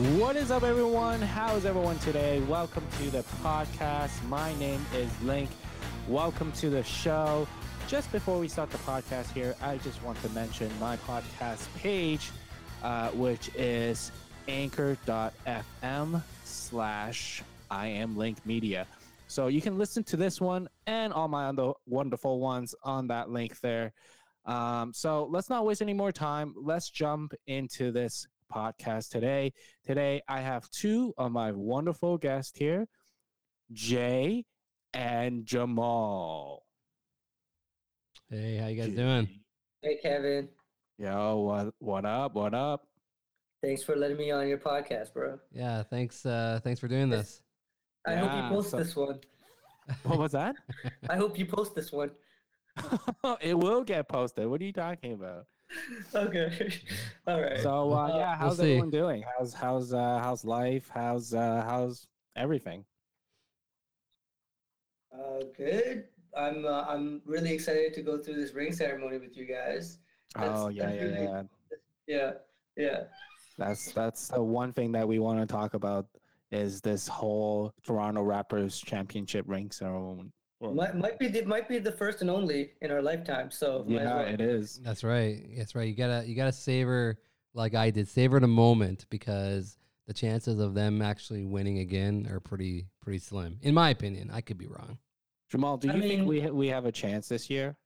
What is up, everyone? How is everyone today? Welcome to the podcast. My name is Link. Welcome to the show. Just before we start the podcast here, I just want to mention my podcast page, uh, which is anchor.fm slash I am Link Media. So you can listen to this one and all my other wonderful ones on that link there. Um, so let's not waste any more time. Let's jump into this podcast today. Today, I have two of my wonderful guests here, Jey and Jamal. Hey, how you guys doing? Hey, Kevin. Yo, what what up? What up? Thanks for letting me on your podcast, bro. Yeah, thanks. Uh, thanks for doing this. I hope you post so- this one. What was that? I hope you post this one. it will get posted. What are you talking about? Okay. All right. So uh, Uh, yeah, we'll how's see. everyone doing? How's how's uh, how's life? How's uh, how's everything? Uh, good. I'm uh, I'm really excited to go through this ring ceremony with you guys. That's- oh yeah, yeah, really- yeah. Yeah. Yeah. That's that's the one thing that we want to talk about is this whole Toronto Raptors championship ring ceremony. Or- Might, might be the, might be the first and only in our lifetime. So yeah, well. it is. That's right. That's right. You gotta you gotta savor like I did. Savor the moment because the chances of them actually winning again are pretty pretty slim, in my opinion. I could be wrong. Jamal, do I you think mean- we ha- we have a chance this year?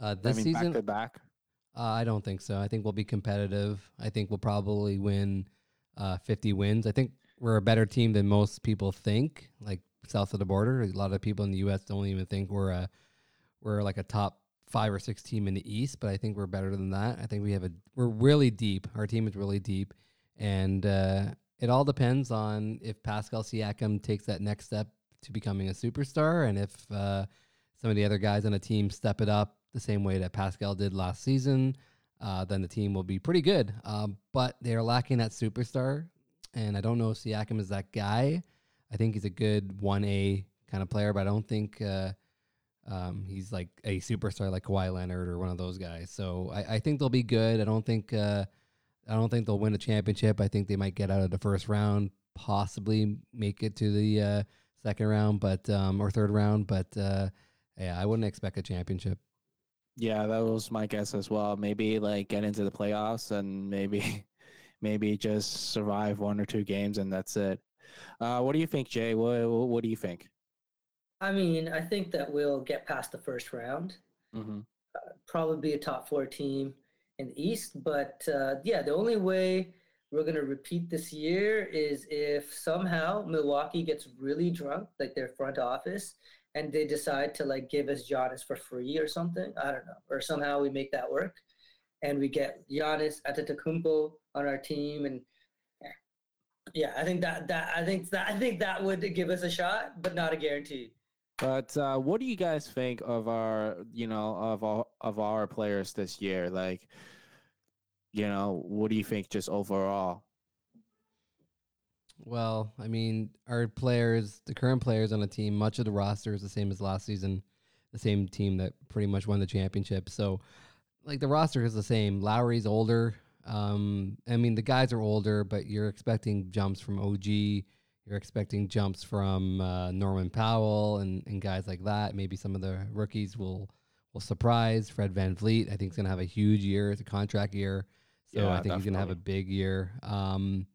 Uh, this I mean, season, back to back. Uh, I don't think so. I think we'll be competitive. I think we'll probably win uh, 50 wins. I think we're a better team than most people think. Like south of the border, a lot of people in the U.S. don't even think we're a we're like a top five or six team in the East. But I think we're better than that. I think we have a we're really deep. Our team is really deep, and uh, it all depends on if Pascal Siakam takes that next step to becoming a superstar, and if uh, some of the other guys on the team step it up the same way that Pascal did last season, uh, then the team will be pretty good. Um, but they are lacking that superstar, and I don't know if Siakam is that guy. I think he's a good one A kind of player, but I don't think uh, um, he's like a superstar like Kawhi Leonard or one of those guys. So I, I think they'll be good. I don't think uh, I don't think they'll win a championship. I think they might get out of the first round, possibly make it to the uh, second round, but um, or third round. But uh, yeah, I wouldn't expect a championship. Yeah, that was my guess as well. Maybe like get into the playoffs and maybe maybe just survive one or two games and that's it. Uh, what do you think, Jey? What what do you think? I mean, I think that we'll get past the first round. Mm-hmm. probably be a top four team in the East. But uh, yeah, the only way we're going to repeat this year is if somehow Milwaukee gets really drunk, like their front office, and they decide to like give us Giannis for free or something. I don't know. Or somehow we make that work and we get Giannis Antetokounmpo on our team and yeah, I think that that I think that I think that would give us a shot, but not a guarantee. But uh, what do you guys think of our, you know, of our of our players this year? Like, you know, what do you think just overall? Well, I mean, our players, the current players on the team, much of the roster is the same as last season, the same team that pretty much won the championship. So, like, the roster is the same. Lowry's older. Um, I mean, the guys are older, but you're expecting jumps from OG. You're expecting jumps from uh, Norman Powell and, and guys like that. Maybe some of the rookies will will surprise. Fred VanVleet, I think, is going to have a huge year. It's a contract year. So Yeah, I think he's going to have a big year. Um,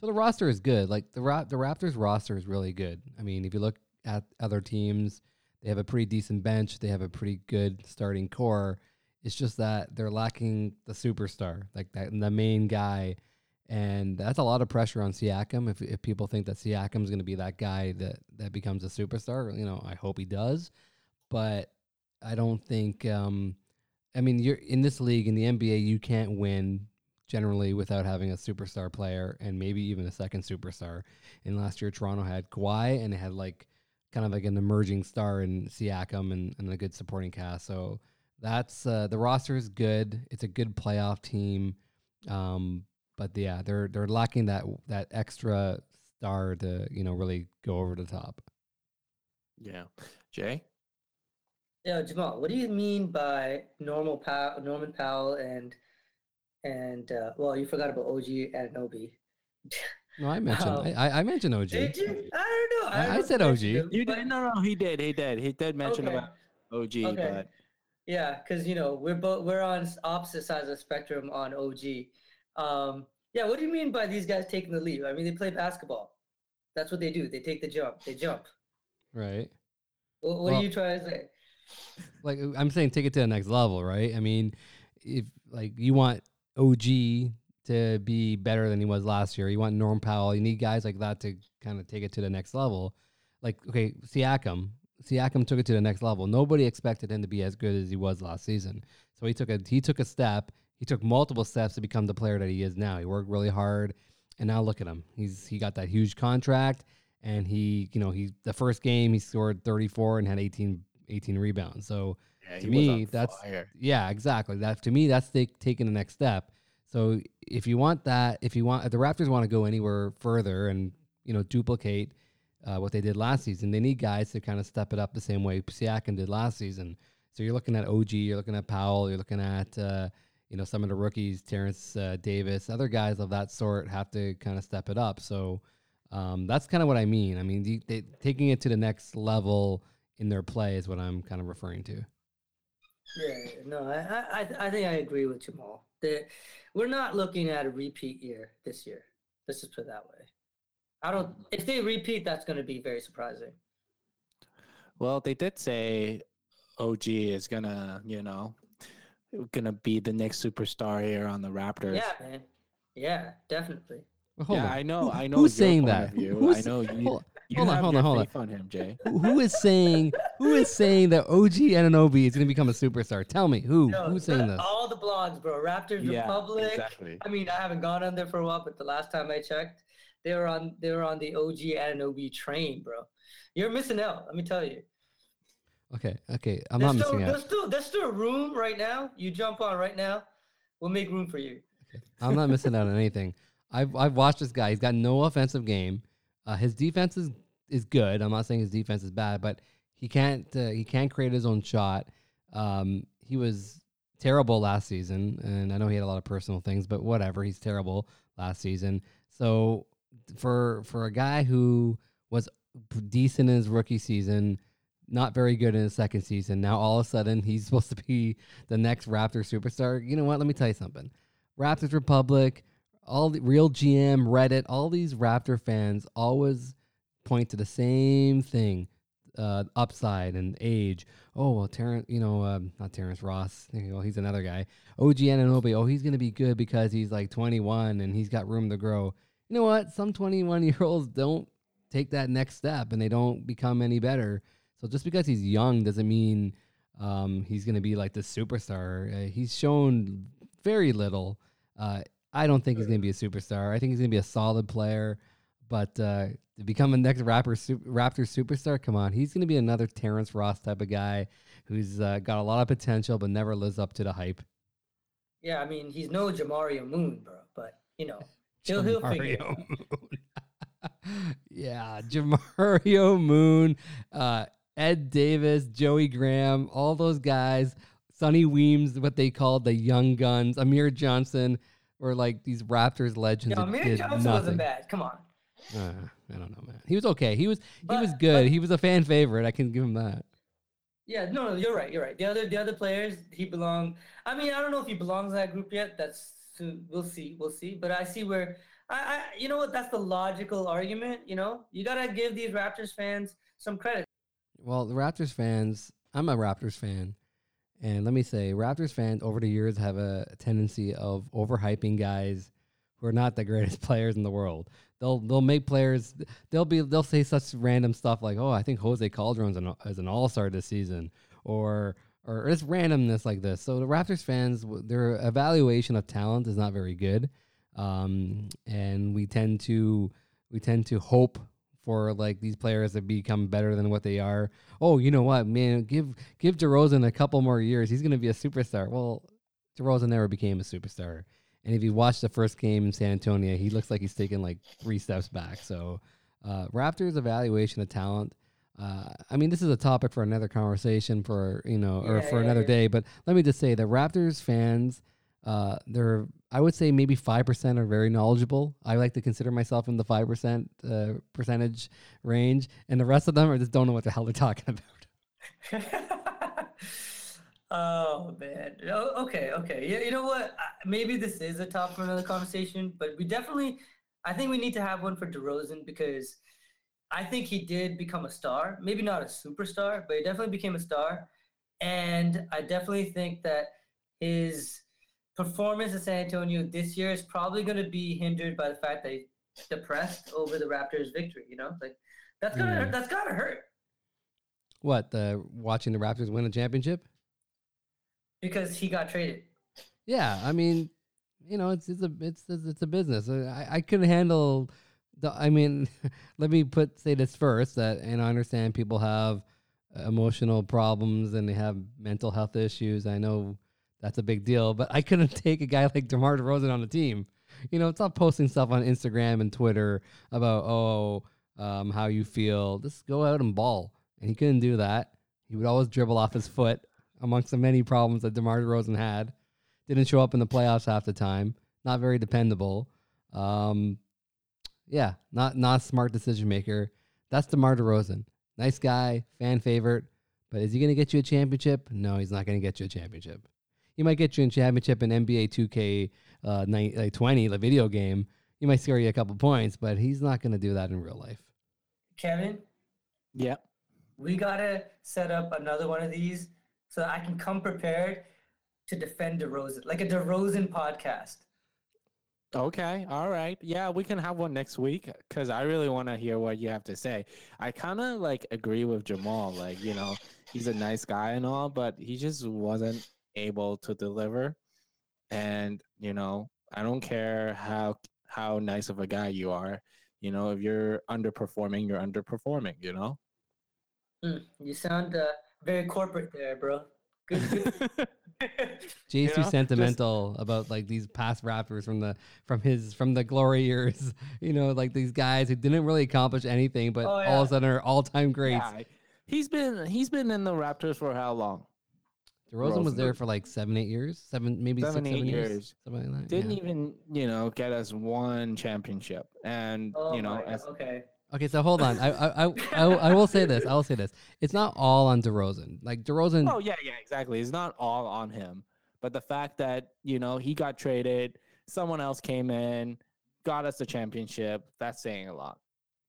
so the roster is good. Like the Ra- the Raptors roster is really good. I mean, if you look at other teams, they have a pretty decent bench. They have a pretty good starting core. It's just that they're lacking the superstar, like that the main guy, and that's a lot of pressure on Siakam. If if people think that Siakam's going to be that guy that that becomes a superstar, you know, I hope he does, but I don't think. Um, I mean, you're in this league in the NBA, you can't win generally without having a superstar player and maybe even a second superstar. And last year, Toronto had Kawhi and it had like kind of like an emerging star in Siakam and, and a good supporting cast. So that's uh, the roster is good. It's a good playoff team. Um, but yeah, they're they're lacking that that extra star to you know really go over the top. Yeah, Jey. Yeah, Jamal, what do you mean by normal Pow- Norman Powell and and uh, well, you forgot about OG Anunoby. No, I mentioned Um, I, I, I mentioned OG. Did you? I don't know. I- I don't said OG. him, You did no no he did he did he did mention Okay. about OG Okay. but Yeah, because you know we're both we're on opposite sides of the spectrum on OG. Um, yeah, what do you mean by these guys taking the lead? I mean they play basketball. That's what they do. They take the jump. They jump. Right. What, what Well- are you trying to say? like uh, I'm saying, take it to the next level, right? I mean, if like you want OG to be better than he was last year, you want Norm Powell, you need guys like that to kind of take it to the next level. Like, okay, Siakam, Siakam took it to the next level. Nobody expected him to be as good as he was last season, so he took a he took a step. He took multiple steps to become the player that he is now. He worked really hard, and now look at him. He's he got that huge contract, and he you know he the first game he scored 34 and had 18 18 rebounds. So yeah, To he was on me, that's- fire. yeah, exactly. That to me, that's take, taking the next step. So if you want that, if you want, if the Raptors want to go anywhere further and you know duplicate uh, what they did last season, they need guys to kind of step it up the same way Siakam did last season. So you're looking at OG, you're looking at Powell, you're looking at uh, you know some of the rookies, Terrence uh, Davis, other guys of that sort have to kind of step it up. So um, that's kind of what I mean. I mean, the, they, taking it to the next level in their play is what I'm kind of referring to. Yeah, no, I I I- I think I agree with Jamal. That we're not looking at a repeat year this year. Let's just put it that way. I don't. If they repeat, that's going to be very surprising. Well, they did say OG is gonna, you know, gonna be the next superstar here on the Raptors. Yeah, man. Yeah, definitely. Hold yeah, on. I know. Who- I know. Who's saying that? Who's- I know you. hold- you hold on, hold on, hold on. faith on him, Jey. who- who is saying who is saying that OG Anunoby is going to become a superstar? Tell me who No, who's saying this? All the blogs, bro. Raptors Yeah, Republic. exactly. I mean, I haven't gone on there for a while, but the last time I checked, they were on they were on the OG Anunoby train, bro. You're missing out. Let me tell you. Okay, okay, I'm there's not still, missing out. There's still there's still room right now. You jump on right now. We'll make room for you. I'm not missing out on anything. I've I've watched this guy. He's got no offensive game. Uh, his defense is is good. I'm not saying his defense is bad, but he can't uh, he can't create his own shot. Um, he was terrible last season, and I know he had a lot of personal things, but whatever. He's terrible last season. So for for a guy who was decent in his rookie season, not very good in his second season, now all of a sudden he's supposed to be the next Raptor superstar. You know what? Let me tell you something. Raptors Republic, all the real GM, Reddit, all these Raptor fans always point to the same thing: uh, upside and age. Oh well, Terrence, you know, um, not Terrence Ross. Go. He's another guy. OG Anunoby. Oh, he's gonna be good because he's like 21 and he's got room to grow. You know what? Some 21 year olds don't take that next step and they don't become any better. So just because he's young doesn't mean um, he's going to be like the superstar. Uh, he's shown very little. Uh, I don't think he's going to be a superstar. I think he's going to be a solid player. But uh, to become a next rapper, Raptor superstar, come on. He's going to be another Terrence Ross type of guy who's uh, got a lot of potential but never lives up to the hype. Yeah, I mean he's no Jamario Moon, bro. But you know he'll he'll Jamario. Moon. yeah, Jamario Moon, uh, Ed Davis, Joey Graham, all those guys, Sonny Weems, what they called the young guns, Amir Johnson, were like these Raptors legends. That Amir Johnson nothing. wasn't bad. Come on. Uh, I don't know, man. He was okay. He was he was good. but- he was a fan favorite. I can give him that. Yeah, no, no, you're right. You're right. The other, the other players, he belong. I mean, I don't know if he belongs in that group yet. That's soon. We'll see. We'll see. But I see where, I, I, you know what? That's the logical argument. You know, you gotta give these Raptors fans some credit. Well, the Raptors fans, I'm a Raptors fan. And let me say, Raptors fans over the years have a tendency of overhyping guys who are not the greatest players in the world. They'll they'll make players they'll be they'll say such random stuff like, "Oh, I think Jose Calderon's an is an all-star this season," or or it's randomness like this. So the Raptors fans, their evaluation of talent is not very good, um, and we tend to we tend to hope for like these players to become better than what they are. Oh, you know what, man? Give give DeRozan a couple more years. He's going to be a superstar. Well, DeRozan never became a superstar. And if you watch the first game in San Antonio, he looks like he's taking like three steps back. So, uh, Raptors evaluation of talent. Uh, I mean, this is a topic for another conversation for you know, or Yeah, for yeah, another yeah. day. But let me just say, the Raptors fans uh, they're I would say maybe five percent are very knowledgeable. I like to consider myself in the five percent uh, percentage range, and the rest of them are just don't know what the hell they're talking about. oh man. Oh, okay, okay. Yeah, you know what? Maybe this is a topic for another conversation, but we definitely, I think we need to have one for DeRozan because I think he did become a star. Maybe not a superstar, but he definitely became a star. And I definitely think that his performance in San Antonio this year is probably going to be hindered by the fact that he's depressed over the Raptors' victory. You know, like that's gonna Mm. that's gotta hurt What the watching the Raptors win a championship? because he got traded. Yeah, I mean, you know, it's it's a it's it's, a business. I I couldn't handle the. I mean, let me put say this first that, and I understand people have emotional problems and they have mental health issues. I know that's a big deal, but I couldn't take a guy like DeMar DeRozan on the team. You know, stop posting stuff on Instagram and Twitter about oh um, how you feel. Just go out and ball. And he couldn't do that. He would always dribble off his foot, amongst the many problems that DeMar DeRozan had didn't show up in the playoffs half the time. Not very dependable. Um, yeah, not not a smart decision maker. That's DeMar DeRozan. Nice guy, fan favorite, but is he going to get you a championship? No, he's not going to get you a championship. He might get you a championship in NBA 2K uh, nine, like 20, the video game. He might score you a couple points, but he's not going to do that in real life. Kevin, Yeah. we gotta set up another one of these so I can come prepared to defend DeRozan, like a DeRozan podcast. Okay. All right. Yeah, we can have one next week because I really want to hear what you have to say. I kind of like agree with Jamal. Like, you know, he's a nice guy and all, but he just wasn't able to deliver. And you know, I don't care how how nice of a guy you are. You know, if you're underperforming, you're underperforming. You know. Hmm, you sound uh, very corporate there, bro. Good, good. Jey's You too know, sentimental about like these past rappers from the from his from the glory years. You know, like these guys who didn't really accomplish anything, but Oh, all of a sudden are all time greats. Yeah, he's been he's been in the Raptors for how long? DeRozan was there for like seven, eight years, seven, maybe Seven, six, eight seven years, years. something like that. Didn't yeah. even you know get us one championship, and oh you know my as, okay. Okay, so hold on. I, I, I, I, I will say this. I will say this. It's not all on DeRozan. Like DeRozan, Oh yeah, yeah, exactly. It's not all on him, but the fact that you know he got traded, someone else came in, got us the championship. That's saying a lot.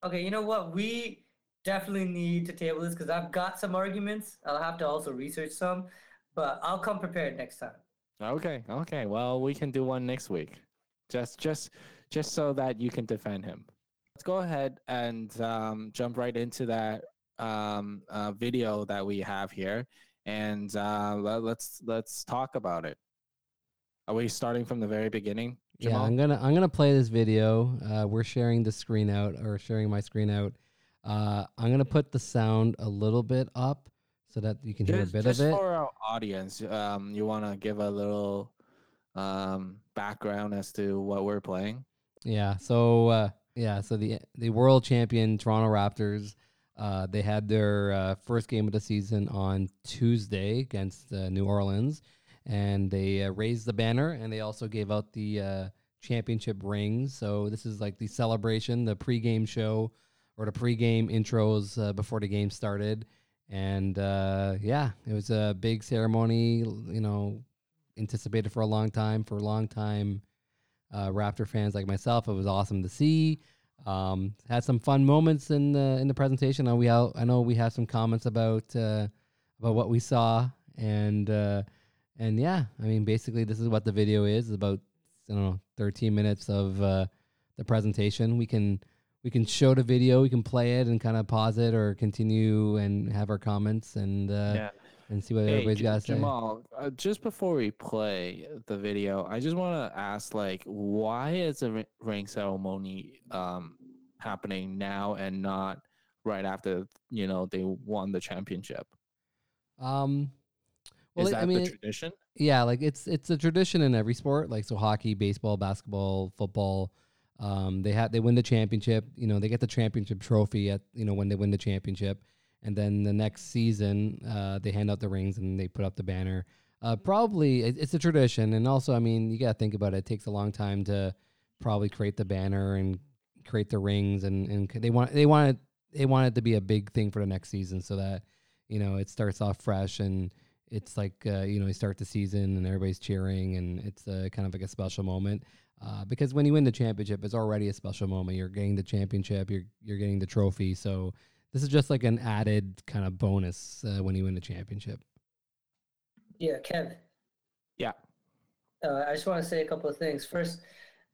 Okay, you know what? We definitely need to table this because I've got some arguments. I'll have to also research some, but I'll come prepared next time. Okay, okay. Well, we can do one next week, just just just so that you can defend him. Let's go ahead and um, jump right into that um, uh, video that we have here, and uh, let, let's let's talk about it. Are we starting from the very beginning? yeah, I'm gonna I'm gonna play this video. Uh, we're sharing the screen out or sharing my screen out. Uh, I'm gonna put the sound a little bit up so that you can hear a bit of it. for our audience, um, you want to give a little um, background as to what we're playing. Yeah. So uh, yeah. So the the world champion Toronto Raptors, uh, they had their uh, first game of the season on Tuesday against uh, New Orleans, and they uh, raised the banner and they also gave out the uh, championship rings. So this is like the celebration, the pregame show or the pregame intros uh, before the game started. And yeah, it was a big ceremony. You know, anticipated for a long time. For a long time uh, Raptor fans like myself. It was awesome to see. Um, had some fun moments in the in the presentation. I, we I know we have some comments about uh, about what we saw, and uh, and yeah, I mean basically this is what the video is. About I don't know 13 minutes of uh, the presentation. We can we can show the video, we can play it and kind of pause it or continue and have our comments and uh, and see what Hey, everybody's got to say. Jamal, uh, just before we play the video, I just want to ask, like, why is the ri- ring ceremony um, happening now and not right after you know they won the championship? Um, well, is I mean, the tradition? Yeah, like it's it's a tradition in every sport. Like so, hockey, baseball, basketball, football. Um, they have they win the championship. You know, they get the championship trophy at you know when they win the championship, and then the next season, uh, they hand out the rings and they put up the banner. Uh, probably it, it's a tradition, and also, I mean, you got to think about it. It takes a long time to probably create the banner and create the rings, and and they want they want it they want it to be a big thing for the next season, so that you know it starts off fresh and it's like uh, you know you start the season and everybody's cheering and it's uh, kind of like a special moment. Uh, because when you win the championship it's already a special moment. You're getting the championship you're you're getting the trophy. So this is just like an added kind of bonus uh, when you win the championship Yeah, Kev. Yeah. Uh, I just want to say a couple of things. First,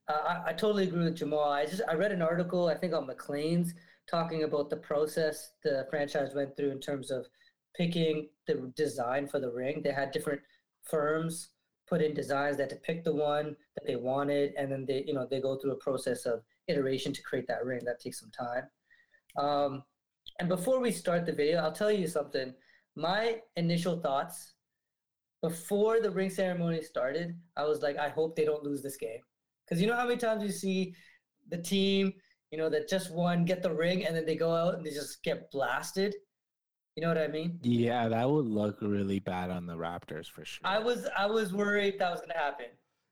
uh, I, I totally agree with Jamal. I just I read an article I think on Maclean's talking about the process the franchise went through in terms of picking the design for the ring. They had different firms put in designs that to pick the one that they wanted, and then they you know they go through a process of iteration to create that ring. That takes some time. Um, and before we start the video, I'll tell you something. My initial thoughts before the ring ceremony started, I was like, I hope they don't lose this game. Because you know how many times you see the team, you know, that just won get the ring and then they go out and they just get blasted? You know what I mean? Yeah, that would look really bad on the Raptors for sure. I was I was worried that was gonna happen.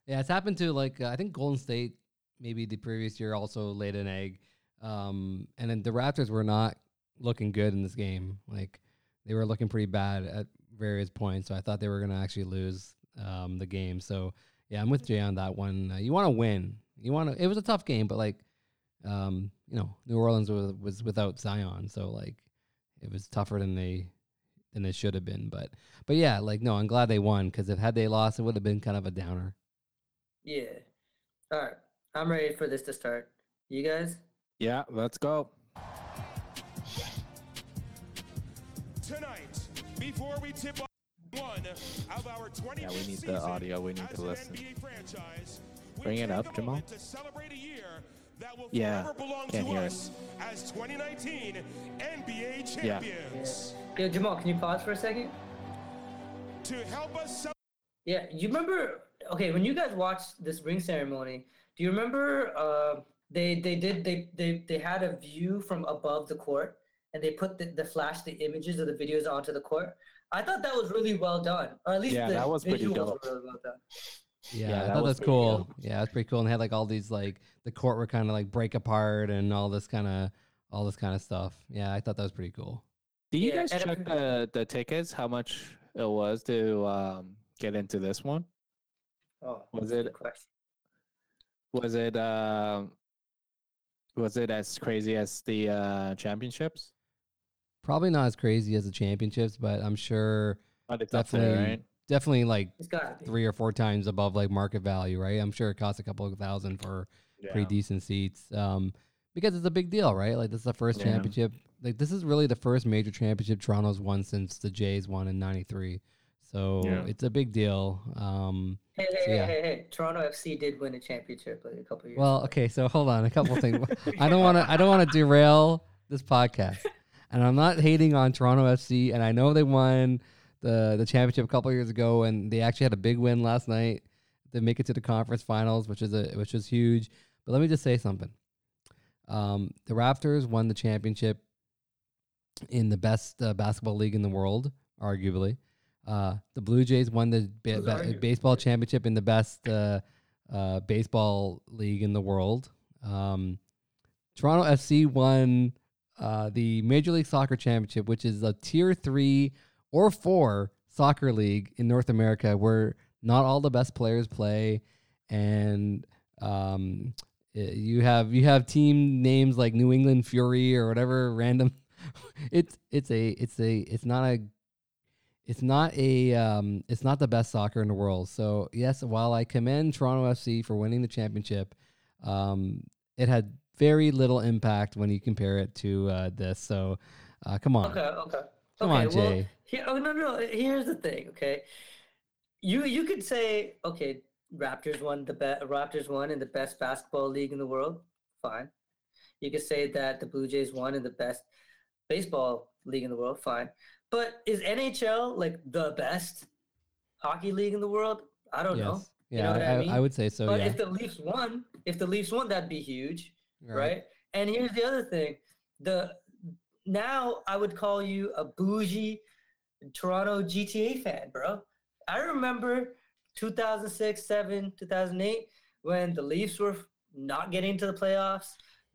yeah it's happened to like uh, i think golden state maybe the previous year also laid an egg um, and then the raptors were not looking good in this game like they were looking pretty bad at various points so i thought they were going to actually lose um, the game so yeah i'm with jay on that one uh, you want to win you want to it was a tough game but like um, you know new orleans was, was without zion so like it was tougher than they than it should have been but but yeah like no i'm glad they won because if had they lost it would have been kind of a downer Yeah. All right. I'm ready for this to start. You guys? yeah, let's go. Before we tip off one of our 20 Yeah, we need the audio. We need as to an listen. NBA franchise, we Bring it up, a Jamal. To celebrate a year that will Yeah, forever belong can't to hear it. us as 2019 NBA Yeah. champions. Yeah, Jamal, can you pause for a second? To help us celebrate Yeah, you remember? Okay, when you guys watched this ring ceremony, do you remember? Uh, they they did they they they had a view from above the court, and they put the, the flash the images of the videos onto the court. I thought that was really well done, or at least Yeah, the that was pretty dope. were really well done. Yeah, Yeah, I that thought was that's cool. dope. Yeah, that's pretty cool. And they had like all these like the court were kind of like break apart and all this kind of all this kind of stuff. Yeah, I thought that was pretty cool. Do you Yeah, guys and if- check the the tickets? How much it was to um, get into this one? Oh, Was that's a it- question? Was it um, was it as crazy as the uh, championships? Probably not as crazy as the championships, but I'm sure But there, definitely right? definitely like It's got to be. three or four times above like market value, right? I'm sure it costs a couple of thousand for pretty decent seats. Um, because it's a big deal, right? Like this is the first Yeah. championship. Like this is really the first major championship Toronto's won since the Jays won in '93. So Yeah. it's a big deal. Um, Hey, hey, So, hey, yeah. hey, hey! Toronto FC did win a championship like a couple years. Well, ago. okay, so hold on, a couple things. I don't want to. I don't want to derail this podcast, and I'm not hating on Toronto FC. And I know they won the the championship a couple years ago, and they actually had a big win last night to make it to the conference finals, which is a which is huge. But let me just say something. Um, the Raptors won the championship in the best uh, basketball league in the world, arguably. Uh, the Blue Jays won the ba- ba- baseball championship in the best uh, uh, baseball league in the world. Um, Toronto FC won uh, the Major League Soccer Championship, which is a tier three or four soccer league in North America, where not all the best players play, and um, eh, you have you have team names like New England Fury or whatever random. it's it's a it's a it's not a it's not a um, it's not the best soccer in the world. So yes, while I commend Toronto FC for winning the championship, um, it had very little impact when you compare it to uh, this. So uh, come on, Okay, okay. come okay, on, well, Jey. Here, oh no, no. Here's the thing. Okay, you you could say okay, Raptors won the best. Raptors won in the best basketball league in the world. Fine. You could say that the Blue Jays won in the best baseball league in the world. Fine. But is NHL like the best hockey league in the world? I don't know. yes, You yeah, know what I I, mean? I would say so. but yeah, if the Leafs won, if the Leafs won, that'd be huge right? And here's the other thing: the now I would call you a bougie Toronto GTA fan, bro. I remember remember 2006, 7, 2008 when the Leafs were not getting to the playoffs.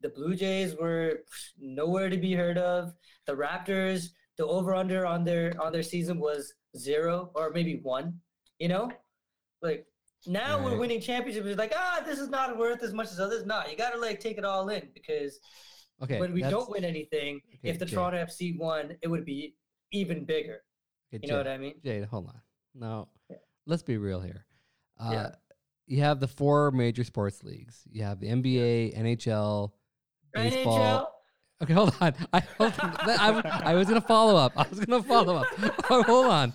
The Blue Jays were nowhere to be heard of. The Raptors, the over under on their on their season was zero or maybe one. You know, like now we're winning championships. It's like ah, this is not worth as much as others. Not. You got to like take it all in because Okay. when we don't win anything, okay, if the Jay. Toronto FC won, it would be even bigger. okay, You know what I mean? Jade, hold on. No, Yeah. let's be real here. Uh, Yeah. You have the four major sports leagues. You have the NBA, NHL, baseball. NHL. Okay, hold on. I, hold on. I, I was gonna follow up. I was gonna follow up. Oh, hold on.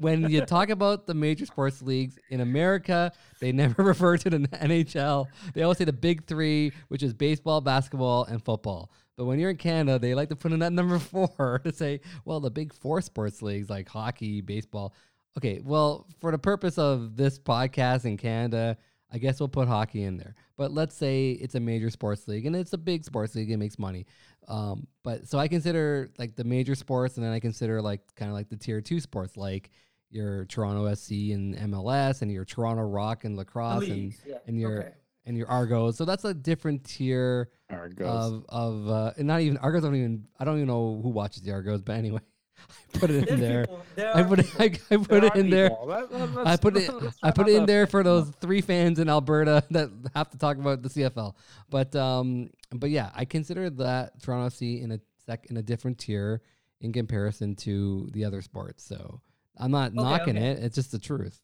When you talk about the major sports leagues in America, they never refer to the NHL. They always say the big three, which is baseball, basketball, and football. But when you're in Canada, they like to put in that number four to say, well, the big four sports leagues like hockey, baseball. Okay, well, for the purpose of this podcast in Canada, I guess we'll put hockey in there. But let's say it's a major sports league and it's a big sports league. It makes money. Um, but so I consider like the major sports, and then I consider like kind of like the tier two sports, like your Toronto FC and MLS, and your Toronto Rock and The lacrosse, and yeah. and your okay. and your Argos. So that's a different tier Argos. of of uh, and not even Argos. I Don't even I don't even know who watches the Argos, but anyway, I put it in there. there I put it. I, I put There it in there. people. Let- let- I put it. I put it in there for those three fans in Alberta that have to talk about the CFL. But um, but yeah, I consider that Toronto FC in a sec in a different tier in comparison to the other sports. So I'm not Okay, knocking okay. it. It's just the truth.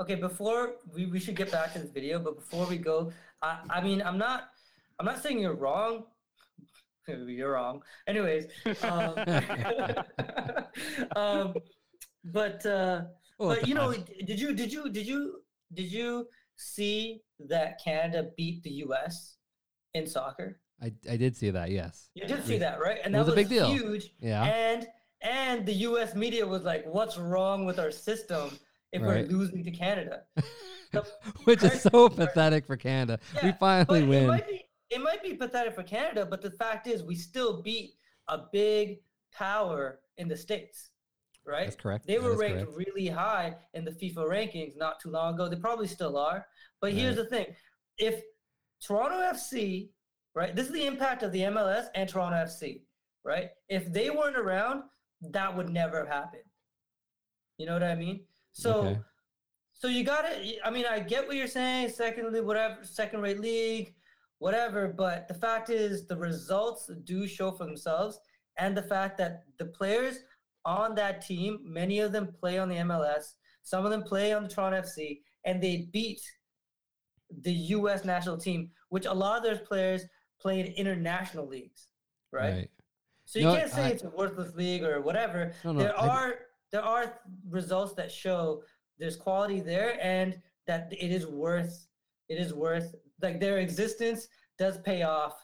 Okay, before we, we should get back to this video, but before we go, I, I mean I'm not I'm not saying you're wrong. You're wrong. Anyways, um, um, but uh, Oh, but you know, did you did you did you did you see that Canada beat the U.S. in soccer? I I did see that. Yes. You did see that, right? And that was a big deal. huge. Yeah. And and the U.S. media was like, "What's wrong with our system if Right. we're losing to Canada?" Which is Right. so pathetic for Canada. we finally but it win. might be it might be pathetic for Canada, but the fact is, we still beat a big power in the states, right? That's correct. They were ranked correct. really high in the FIFA rankings not too long ago. They probably still are. But here's the thing: if Toronto FC, right, this is the impact of the MLS and Toronto FC, right? If they weren't around, that would never have happened. You know what I mean? So. Okay. So you got to I mean, I get what you're saying. Secondly, whatever, second-rate league, whatever. But the fact is, the results do show for themselves, and the fact that the players on that team, many of them play on the MLS, some of them play on the Toronto FC, and they beat the U.S. national team, which a lot of those players play in international leagues, right? So you No, can't say I- it's a worthless league or whatever. No, no, there I- are there are results that show there's quality there and that it is worth it is worth like their existence does pay off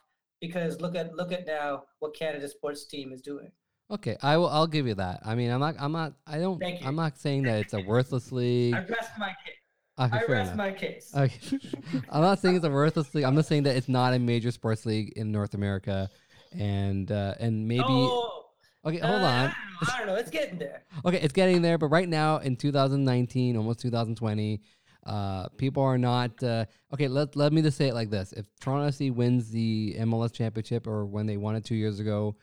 because look at look at now what Canada sports team is doing. Okay, I will. I'll give you that. I mean, I'm not. I'm not. I don't. Thank you. I'm not saying that it's a worthless league. I rest my case. Okay, I rest enough. my case. Okay. I'm not saying it's a worthless league. I'm just saying that it's not a major sports league in North America, and uh, and maybe. oh, okay, uh, hold I on. don't, I don't know. It's getting there. Okay, it's getting there, but right now in 2019, almost 2020, uh, people are not. Uh, okay, let let me just say it like this: If Toronto FC wins the MLS championship, or when they won it two years ago,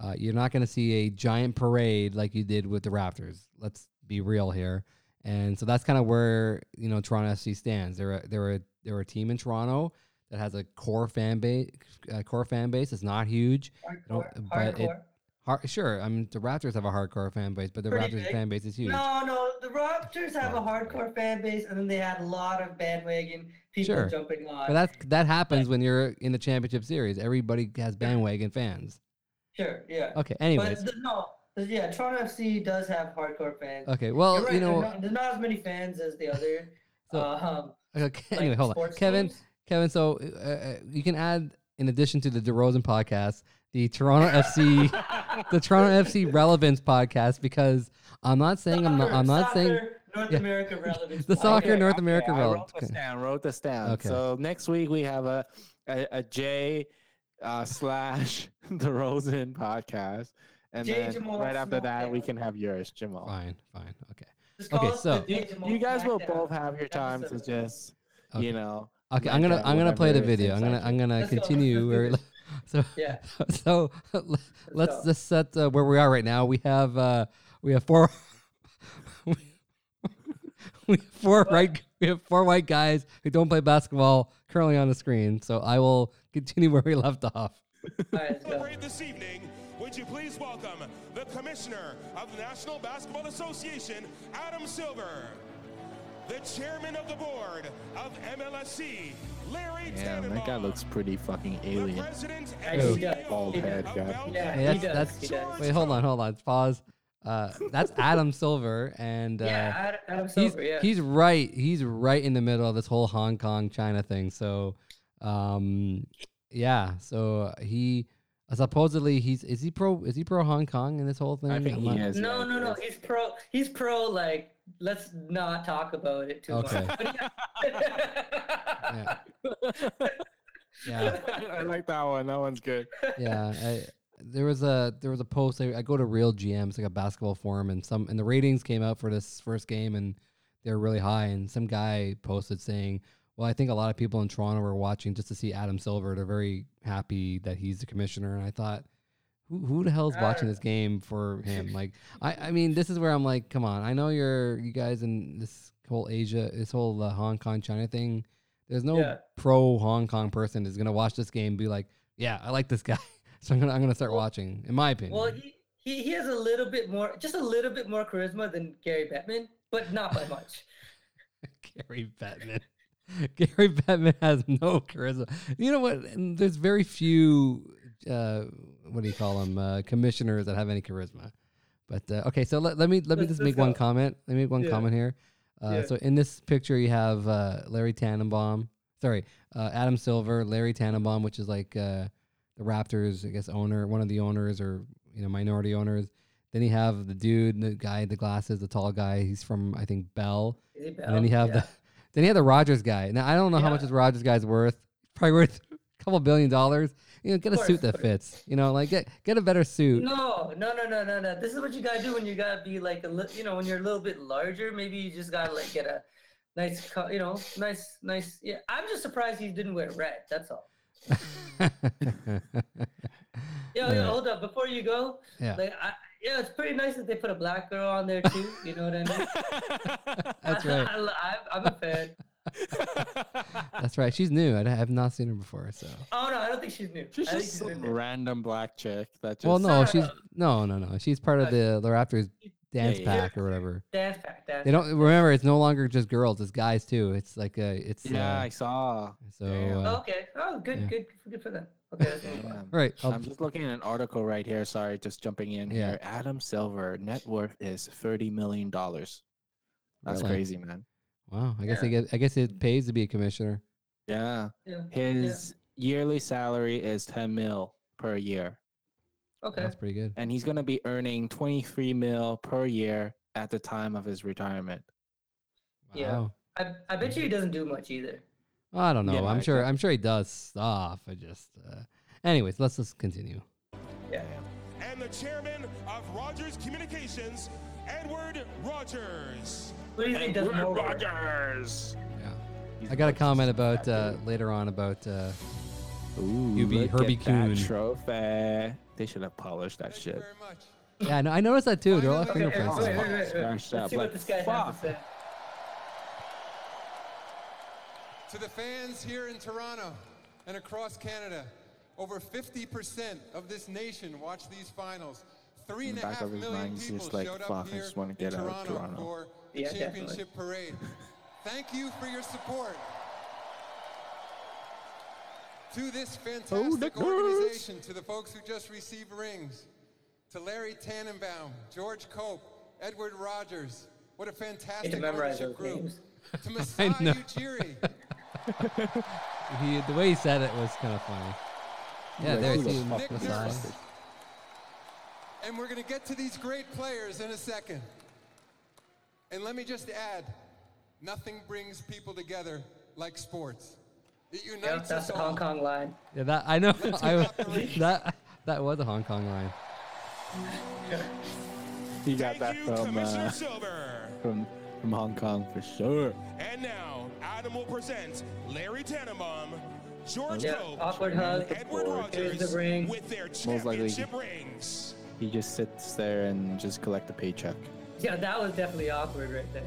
uh, you're not going to see a giant parade like you did with the Raptors. Let's be real here. And so that's kind of where you know Toronto FC stands. They're a, they're a they're a team in Toronto that has a core fan base. Uh, core fan base. It's not huge. Hardcore. but it- hardcore. Hard, sure, I mean the Raptors have a hardcore fan base, but the Pretty Raptors big. fan base is huge. No, no, the Raptors have a hardcore fan base, and then they had a lot of bandwagon people Sure. jumping on. But that's that happens when you're in the championship series. Everybody has bandwagon fans. sure, yeah. Okay. Anyways. But the, no, yeah, Toronto FC does have hardcore fans. Okay. Well, right, you know. there's not as many fans as the other. So- um, Okay, like anyway, hold on, Kevin. Kevin. So uh, uh, you can add, in addition to the DeRozan podcast, the Toronto FC, the Toronto FC relevance podcast, because I'm not saying I'm not. I'm not Soccer, saying North yeah. America relevance. The soccer Okay. North America I relevance. wrote this down. Wrote this down. Okay. So next week we have a a, a J uh, slash DeRozan podcast, and J. then Jamal right after Small that we can have yours, Jamal. Fine, fine, okay. Just Okay, so- You, guys will both have your time to just, Okay. you know. Okay, I'm gonna I'm gonna play the video. I'm gonna I'm gonna Let's continue. Let's where- so Yeah. so let's go. just set uh, where we are right now. We have uh we have four we have four right we have four white guys who don't play basketball currently on the screen. So I will continue where we left off. All right. Celebrate this evening. Would you please welcome the Commissioner of the National Basketball Association, Adam Silver, the Chairman of the Board of MLSC, Larry Damn, that guy looks pretty fucking alien. President Yeah, and he Who? does. Bald head guy. Yeah, Hey, he that's does. that's he does. wait, hold on, hold on. Pause. Uh, that's Adam Silver, and uh, Yeah, Ad- Adam he's Silver. Yeah. he's right. He's right in the middle of this whole Hong Kong China thing. So, um, yeah. So he supposedly he's is he pro is he pro Hong Kong in this whole thing? I think I'm he not- is. no, no, no. He's pro. He's pro. Like, let's not talk about it too Okay. much. Yeah. Yeah. Yeah, I like that one. That one's good. yeah. I, there was a there was a post. I, I go to Real GM, it's like a basketball forum, and some and the ratings came out for this first game, and they were really high. And some guy posted saying, "Well, I think a lot of people in Toronto were watching just to see Adam Silver. They're very happy that he's the commissioner." And I thought, who who the hell's I watching this game for him? Like, I I mean, this is where I'm like, come on. I know you're you guys in this whole Asia, this whole uh, Hong Kong China thing. There's no Yeah. pro Hong Kong person is gonna watch this game and be like, yeah, I like this guy, so I'm gonna I'm gonna start Well- watching. In my opinion. well, he, he he has a little bit more, just a little bit more charisma than Gary Bettman, but not by much. Gary Bettman. Gary Bettman has no charisma. You know what? There's very few. Uh, what do you call them? Uh, commissioners that have any charisma. But uh, okay, so let, let me let me Let's- just make one go. comment. Let me make one Yeah. comment here. Uh, Yeah. So in this picture, you have uh, Larry Tanenbaum. Sorry, uh, Adam Silver, Larry Tanenbaum, which is like uh, the Raptors, I guess, owner, one of the owners or you know minority owners. Then you have the dude, the guy, the glasses, the tall guy. He's from I think Bell. He And then you have Yeah. the then you have the Rogers guy. Now I don't know how much this Rogers guy's worth. Probably worth a couple billion dollars. You know, get a Of suit that fits. You know, like get get a better suit. No, no, no, no, no, no. This is what you gotta do when you gotta be like a little, you know, when you're a little bit larger. Maybe you just gotta like get a nice, you know, nice, nice. Yeah, I'm just surprised he didn't wear red. That's all. Yeah, yeah. Yeah. Hold up, before you go. Yeah. Like, I, yeah, it's pretty nice that they put a black girl on there too. You know what I mean? That's right. I, I'm a fan. That's right. She's new. I have not seen her before. So. Oh no, I don't think she's new. She's I just she's some been random black chick that just. Well, no, No, she's no. no, no, no. She's part of the the Raptors dance yeah, yeah. pack or whatever. Dance pack, dance They don't remember. It's no longer just girls. It's guys too. It's like a. It's Yeah, uh, I saw. so. Damn. Uh, Okay. Oh, good, yeah. good, good for them. Okay. That's move on. Damn. right. I'll- I'm just looking at an article right here. Sorry, just jumping in Yeah. here. Adam Silver net worth is thirty million dollars. That's Really? crazy, man. Wow. I guess Yeah. I guess I guess it pays to be a commissioner. Yeah, Yeah. his yearly salary is ten mil per year, Okay. That's pretty good. and he's gonna be earning twenty three mil per year at the time of his retirement. Yeah. I, I bet you he doesn't do much either. I don't know. Yeah, I'm sure. I'm sure he does stuff. I just. Uh, anyways, let's just continue. Yeah. And the Chairman of Rogers Communications, Edward Rogers. What do you think does more work? Rogers. Yeah. He's I got a comment about uh, later on about. Uh, Ooh, you be look Herbie at that trophy. They should have polished that Thank shit. you very much. yeah, no, I noticed that too. They're all fingerprints. wait, wait, wait, wait. Let's see what this guy has to say. To the fans here in Toronto and across Canada, over 50% of this nation watch these finals. Three In and the a back half of his million mind, people like, showed up here just wanna in get out of Toronto, Toronto." for the Yeah, definitely. championship parade. Thank you for your support. To this oh, fantastic girls. organization, to the folks who just received rings, to Larry Tanenbaum, George Cope, Edward Rogers, what a fantastic memorize ownership group. names. To I Masai know. Ujiri, He, the way he said it was kind of funny. Yeah, Like, there who you the see fuck was Masai. this? And we're going to get to these great players in a second. And let me just add nothing brings people together like sports. It Yeah, unites that's us the all. Hong Kong line. Yeah, that I know. I get out the race. that that was a Hong Kong line. He got Thank that you, from. Commissioner Uh, Silver. from from Hong Kong for sure. And now, Adam will present Larry Tanenbaum, George Yeah, Cope, awkward hug. and Edward Here's Rogers the ring. with their Most likely- championship rings. He just sits there and just collect a paycheck. Yeah, that was definitely awkward right there.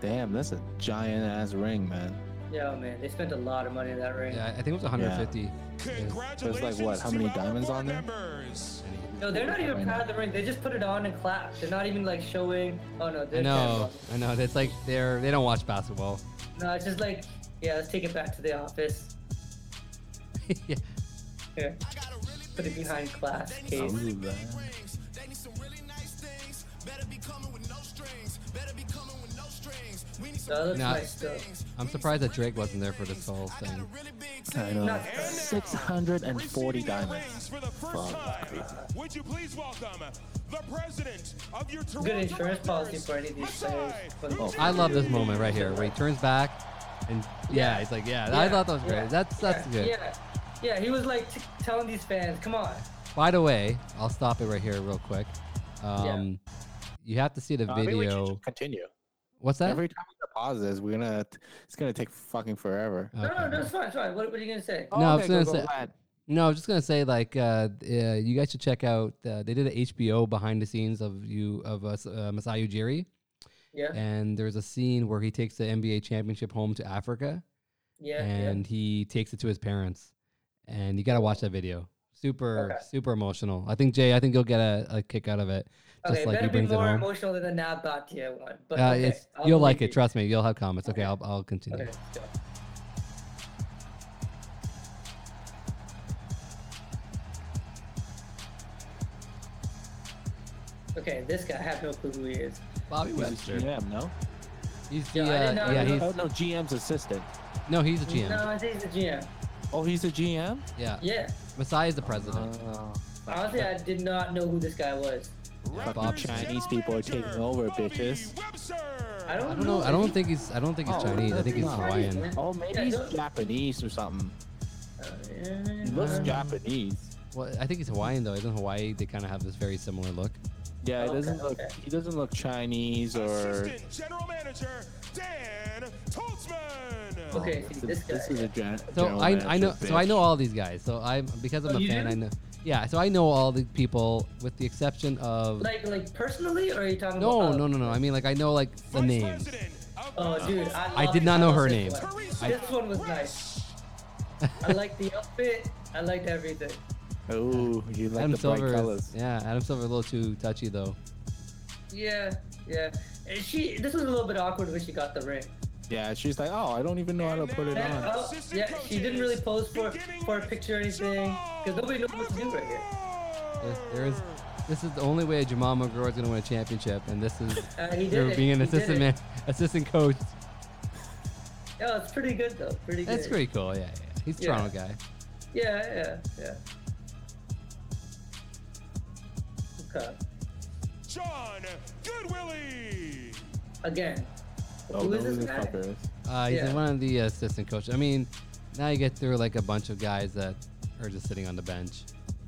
Damn, that's a giant ass ring, man. Yeah, man, they spent a lot of money on that ring. Yeah, I think it was 150. Congratulations There's like what, how many diamonds on there? members. No, they're not even proud of the ring. They just put it on and clap. They're not even like showing. Oh no, I they're know, I know. It's like they're they don't watch basketball. No, it's just like, yeah, let's take it back to the office. yeah. Here, put it behind glass case. Ooh, man. So that looks Nah. nice though. I'm surprised that Drake wasn't there for this whole thing. I know. 640 diamonds. Rings for the first time. Would you please welcome the president of your Toronto Good insurance policy for any of these players. Oh. I love this moment right here where he turns back and yeah, Yeah. he's like, yeah, I thought that was yeah, great. That's that's yeah, good. Yeah, yeah, he was like t- telling these fans, "Come on." By the way, I'll stop it right here real quick. Um, you have to see the No, I think we should video. continue. What's that? Every time we pauses, we're gonna. It's gonna take fucking forever. No, no, Okay. no, it's fine, it's fine. What, what are you gonna say? No, I was Okay, gonna go, say- go ahead. No, I was just gonna say like uh, uh, you guys should check out. Uh, they did an HBO behind the scenes of you of us uh, Masai Ujiri, Yeah, and there's a scene where he takes the NBA championship home to Africa, yeah, and he takes it to his parents, and you gotta watch that video. Super, Okay. super emotional. I think Jay, I think you'll get a, a kick out of it, yeah. just Okay, like better he be it more home. emotional than the Nav Bhatia one. But Uh, okay, it's you'll like it. you. Trust me, you'll have comments. Okay, Okay. I'll I'll continue. Okay, let's go. Okay, this guy, I have no clue who he is. Bobby He's a Webster. GM, no? He's the Yeah, I uh, didn't know yeah he he's Oh, no, GM's assistant. no he's a GM. No, I think he's a GM. Oh, he's a GM. Yeah, Yeah. Masai is the president. Oh, Honestly, I did not know who this guy was. fucking Bob Chinese people are taking over, bitches. I don't, I don't know. I don't think he's. I don't think he's Oh, Chinese. I think he's that's not- Hawaiian. Oh, maybe Yeah, he's don't- Japanese or something. Uh, He looks yeah. Japanese. Well, I think he's Hawaiian though. Isn't Hawaii? They kind of have this very similar look. Yeah, he doesn't look. okay. He doesn't look Chinese or. Assistant General Manager Dan Tolzman. Oh, okay, see, this guy. This is a gen- So general I, I manager, know. So I know all these guys. So I'm because I'm Oh, a fan. do? I know. Yeah. So I know all the people with the exception of. Like, like personally, or are you talking No, about? no, no, no. I mean, like I know like the Vice names. Oh, dude, I, I did not know her name. one. Teresa This one was nice. I liked the outfit. I liked everything. Oh, you like Adam the bright Silver. Is, colors. yeah, Adam Silver a little too touchy though. Yeah, yeah. And she. This was a little bit awkward when she got the ring. Yeah, she's like, oh, I don't even know how to put it And, on. oh, yeah, she didn't really pose for for a picture or anything because nobody knows what to do right here. There- there is. This is the only way Jamal McGraw is going to win a championship, and this is Uh, he through being an he assistant man, assistant coach. Yeah, it's pretty good though. Pretty good. That's pretty cool. Yeah, yeah. He's a Yeah. Toronto guy. Yeah, yeah, yeah. Okay. John Goodwillie. Again. Oh, who no, is who this guy? Uh, he's Yeah. one of the assistant coaches. I mean, now you get through like a bunch of guys that are just sitting on the bench.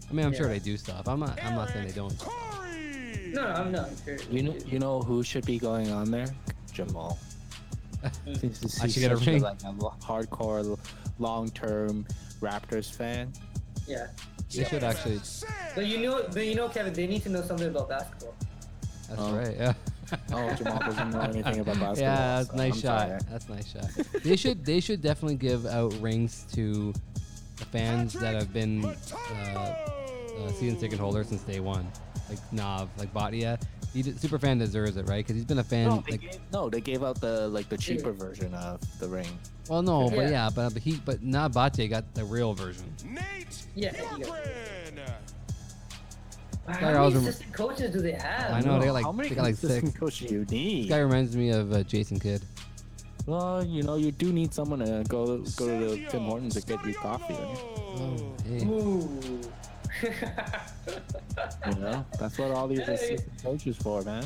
I mean, I'm sure they do stuff. I'm not. I'm not saying they don't. Corey. No, I'm not sure. You know, you know who should be going on there? Jamal. Since he's I should get a such ring. like a hardcore, long-term Raptors fan. Yeah. They should actually. But you know, but you know, Kevin, they need to know something about basketball. That's Oh. right. Yeah. Oh, Jamal doesn't know anything about basketball. yeah, that's so nice I'm shot. sorry. That's nice shot. they should. They should definitely give out rings to the fans that have been uh, uh, season ticket holders since day one, like Nav, like Bhatia. He d- super fan deserves it, right? Because he's been a fan. No, they like, gave, no, they gave out the like the cheaper version of the ring. well, no, but Yeah. yeah, but, but he, but not Bhatia got the real version. Nate Yeah, he got- Corcoran. How many always rem- assistant coaches do they have? I know, they got like- how many they got like assistant six. coaches do you need? This guy reminds me of uh, Jason Kidd. Well, you know, you do need someone to go go to the Tim Hortons to get you coffee. Right? Oh, hey. Ooh. You know, that's what all these Hey. assistant coaches for, man.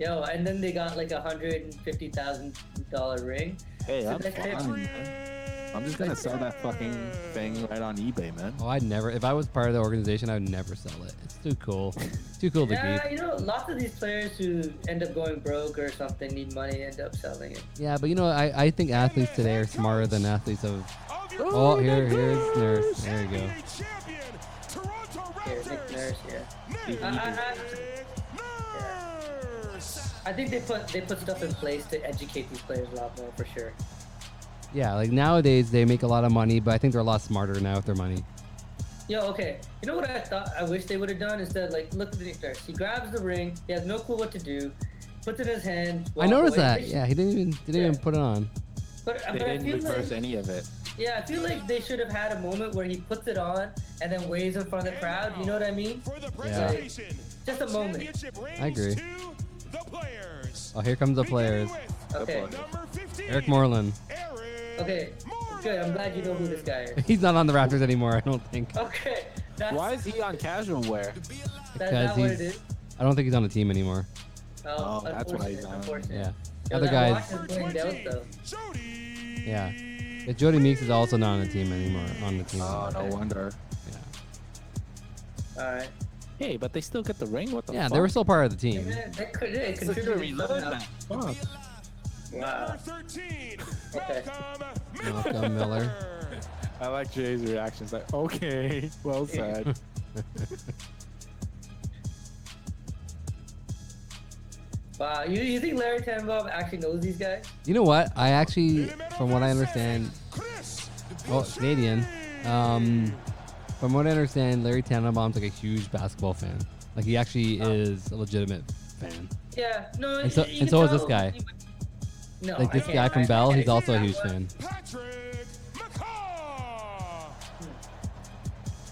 Yo, and then they got like a hundred and fifty thousand dollar ring. Hey, So I'm that's fine. Man. I'm just gonna sell that fucking thing right on eBay, man. Oh, I'd never. If I was part of the organization, I would never sell it. It's too cool. too cool to Yeah, keep. you know, lots of these players who end up going broke or something need money end up selling it. Yeah, but you know, I, I think athletes today are smarter than athletes of. Of Oh, oh here- here's Nurse. There you go. NBA Here, Nick Raptors, Nurse, yeah. Nick I, I, Nurse. I, I think they put they put stuff in place to educate these players a lot more for sure. Yeah, like nowadays they make a lot of money, but I think they're a lot smarter now with their money. Yo, okay. You know what I thought? I wish they would have done instead. Like, look at the Nick Nurse. He grabs the ring. He has no clue what to do. Puts it in his hand. I noticed away. that. Yeah, he didn't even didn't Yeah. even put it on. But, uh, They but I didn't feel reverse like, any of it. Yeah, I feel like they should have had a moment where he puts it on and then waves in front of the crowd. You know what I mean? For the Yeah. presentation Just a moment. I agree. The players. Oh, here comes the players. Okay. Number 15, Eric Moreland. Eric Okay. Good. I'm glad you know who this guy is. He's not on the Raptors anymore. I don't think. Okay. That's, Why is he on casual wear? Because not what it he's- I don't think he's on the team anymore. Oh, Oh, that's why he's on. Yeah. Yo, Other guys. watch is blamed out, though. Jodie. Yeah. Yeah, Jodie Meeks is also not on the team anymore. On the team. Oh, no Okay. wonder. Yeah. All right. Hey, but they still get the ring. What the Yeah, fuck? they were still part of the team. Yeah, that could it It's a contributed reload that. Fuck. Wow. Number 13, Okay. Malcolm Malcolm Miller. I like Jay's reactions. Like, okay, well said. Wow. You, you think Larry Tanenbaum actually knows these guys? You know what? I actually, from what I understand, well, Canadian. Um, from what I understand, Larry Tanenbaum's like a huge basketball fan. Like he actually is a legitimate fan. Yeah. No. And so- and so is this guy. No. Like this guy from Bell, he's also a huge fan.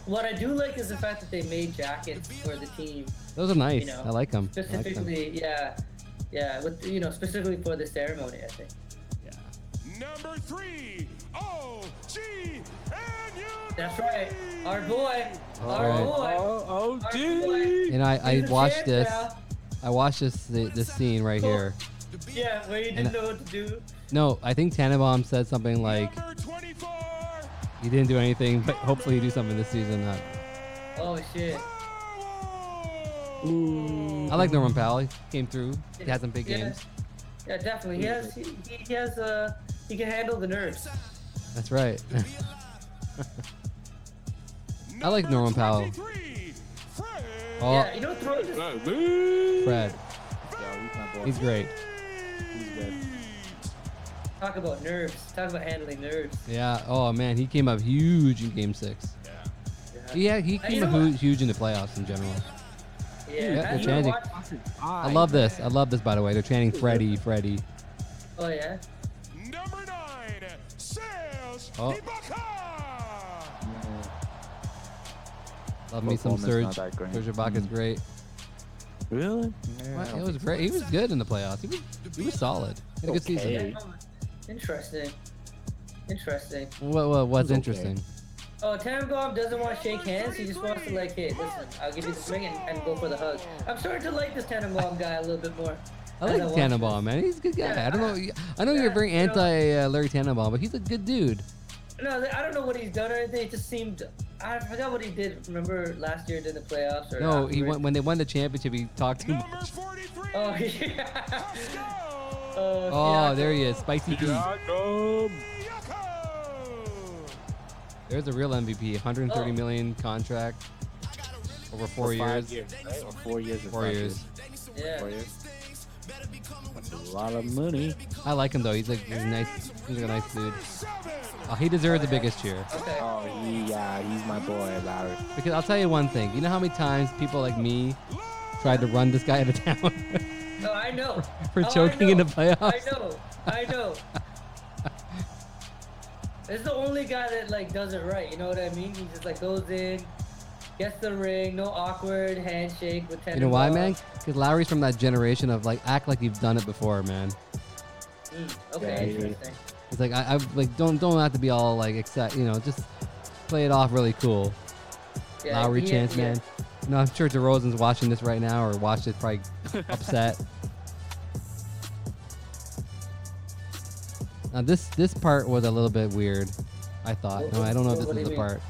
What I do like is the fact that they made jackets for the team Those are nice. You know, I like them. I like them. specifically. yeah. Yeah. With you know specifically for the ceremony, I think. Yeah. Number three, OG and you. That's right. Our boy. Our right. boy. oh, oh, And I, I watched this. now. I watched this this scene right here. Yeah, where you didn't know what to do. No, I think Tanenbaum said something like Number 24. he didn't do anything, but hopefully he do something this season. That Oh shit. I like Norman Powell. He came through. He had some big Yeah. games. Yeah, definitely. He has. He, he he has. Uh, he can handle the nerves. That's right. I like Norman Powell. Fred Oh, Yeah, you know, throw this. Fred. Yeah, he's my boy. He's great. He's good. Talk about nerves. Talk about handling nerves. Yeah. Oh man, he came up huge in Game Six. Yeah. Yeah, he Uh, came up what? huge in the playoffs in general. Yeah. Yeah, they're chanting. I love this. I love this. By the way, they're chanting Freddie, Freddie. Oh yeah. Number nine, Sales Oh. Ibaka. Love me some Performance Serge. not that great. Serge Ibaka's Mm. great. Really? What? It was great. He was good in the playoffs. He was he was solid. He had a good. Okay. Yeah, oh, Interesting. Interesting. What, what what's okay. Interesting? Oh, Tanenbaum doesn't want to shake hands. He just wants to like, hey, listen, I'll give you this ring and, and go for the hug. I'm starting to like this Tanenbaum guy a little bit more. I as like watch Tanenbaum, man. He's a good guy. Yeah, I don't know. I know yeah, you're very you know- anti uh, Larry Tanenbaum, but he's a good dude. No, I don't know what he's done or anything. It just seemed. I forgot what he did. Remember last year during the playoffs? Or No, he afterwards? went when they won the championship. He talked too Number much. 43. Oh yeah. Let's. Oh, Oh, there he is, Spicy P. Yako. There's a real MVP. 130 Oh. million contract over four For years. years, right? Or four years. Four years. Yeah. Four years. That's a lot of money. I like him though. He's like he's a nice. He's like a nice dude. Oh, he deserves the biggest cheer. Okay. Oh, yeah, he's my boy, Larry. Because I'll tell you one thing. You know how many times people like me tried to run this guy out of town No, I know. for Oh, I choking in the know. playoffs? I know. I know. This is the only guy that like does it right. You know what I mean? He just like goes in, gets the ring, no awkward handshake with ten. You know why, man? Because Lowry's from that generation of like act like you've done it before, man. Mm, okay, Yeah, he- interesting. It's like I, I like don't don't have to be all like excited. You know, just play it off really cool. Yeah, Lowry he- chance, yeah. man. No, I'm sure DeRozan's watching this right now or watched it probably upset. Now this this part was a little bit weird. I thought. What- No, I don't know if this is the mean? part.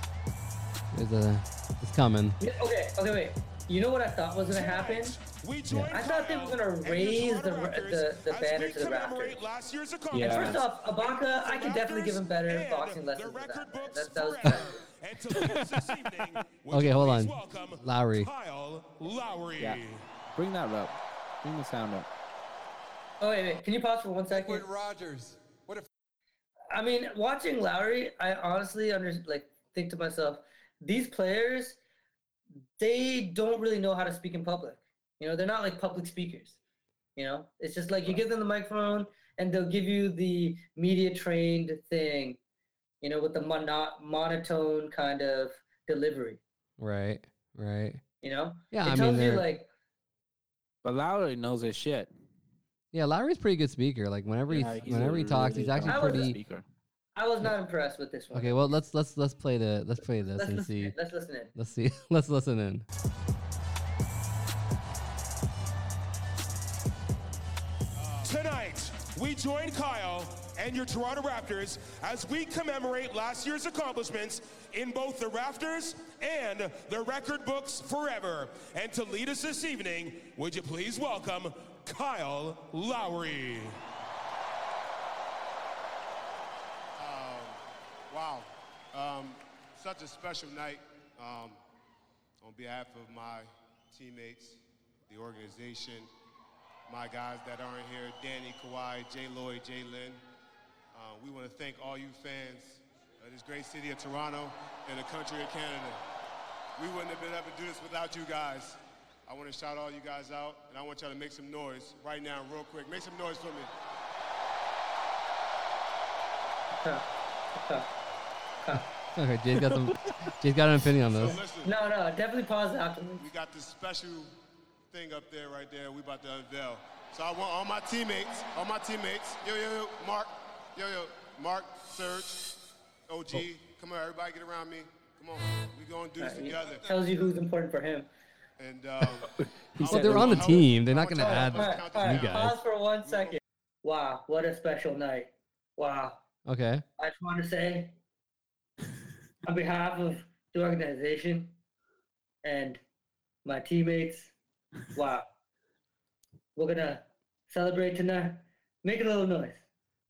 There's a, it's coming. Yeah, Okay, okay, wait. You know what I thought was gonna happen? We join I thought they were gonna raise the- Raptors the- the banner to the commemorate rafters. Last year's Yeah. accomplishments. First off, Ibaka, I could definitely give him better boxing lessons than that. man. That, that was forever. bad. And to lead us this evening, would Okay, hold on. welcome Lowry. Kyle Lowry. Yeah. Bring that up. Bring the sound up. Oh wait, wait. Can you pause for one second? Wood Rogers. What if I mean, watching Lowry, I honestly under like think to myself, these players, they don't really know how to speak in public. You know, they're not like public speakers. You know, it's just like you give them the microphone and they'll give you the media trained thing. You know, with the mono- monotone kind of delivery. Right. Right. You know, Yeah, it I tells mean, you like But Lowry knows his shit. Yeah, Lowry's a pretty good speaker. Like whenever Yeah, he whenever a he talks, really he's actually I was pretty. speaker. I was not impressed with this one. Okay, well let's let's let's play the let's play this let's and listen. see. In. Let's listen in. Let's see. Let's listen in. Tonight, we join Kyle and your Toronto Raptors as we commemorate last year's accomplishments in both the rafters and the record books forever. And to lead us this evening, would you please welcome Kyle Lowry? Wow. Um, such a special night. Um, on behalf of my teammates, the organization, my guys that aren't here, Danny, Kawhi, Jay Lloyd, Jay Lynn, uh, we want to thank all you fans of this great city of Toronto and the country of Canada. We wouldn't have been able to do this without you guys. I want to shout all you guys out, and I want y'all to make some noise right now, real quick. Make some noise for me. Huh. Huh. Okay, Jay's got some. Jay's got an opinion on So this. listen. No, no, definitely pause afterwards. We got this special thing up there right there we about to unveil. So I want all my teammates, all my teammates, yo, yo, yo, Marc, yo, yo, Marc, Serge, OG, oh. come on, everybody get around me. Come on, we gonna do this Right, together. Tells you who's important for him. And um, He said they're on the I want- team. They're I not gonna y'all add to All right, count all this you guys. pause for one second. Wow, what a special night. Wow. Okay. I just want to say, on behalf of the organization and my teammates, wow. We're going to celebrate tonight. Make a little noise.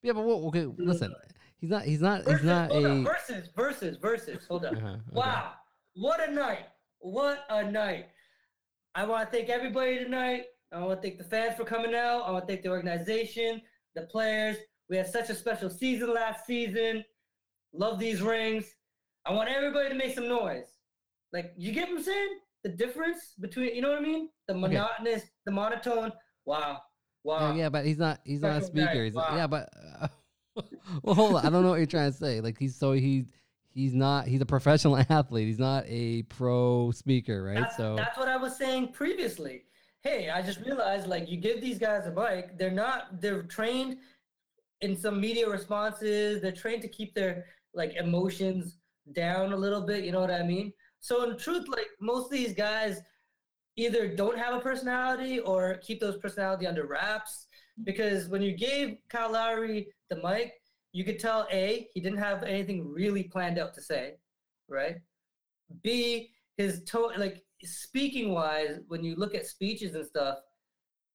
Yeah, but what, okay, listen. He's not. He's not. He's not hold a. on, versus, versus, versus. Hold on. Uh-huh, okay. Wow. What a night. What a night. I want to thank everybody tonight. I want to thank the fans for coming out. I want to thank the organization, the players. We had such a special season last season. Love these rings. I want everybody to make some noise. Like, you get what I'm saying? The difference between, you know what I mean? The monotonous, the monotone. Wow. Wow. Yeah, yeah, but he's not. He's not a speaker. He's, wow. Yeah, but. Uh, well, hold on. I don't know what you're trying to say. Like he's so he's he's not. He's a professional athlete. He's not a pro speaker, right? That's, so that's what I was saying previously. Hey, I just realized like you give these guys a mic, they're not they're trained in some media responses, they're trained to keep their like emotions down a little bit, you know what I mean? So in truth, like most of these guys either don't have a personality or keep those personality under wraps. Because when you gave Kyle Lowry the mic, you could tell A, he didn't have anything really planned out to say, right? B, his tone, like speaking wise, when you look at speeches and stuff,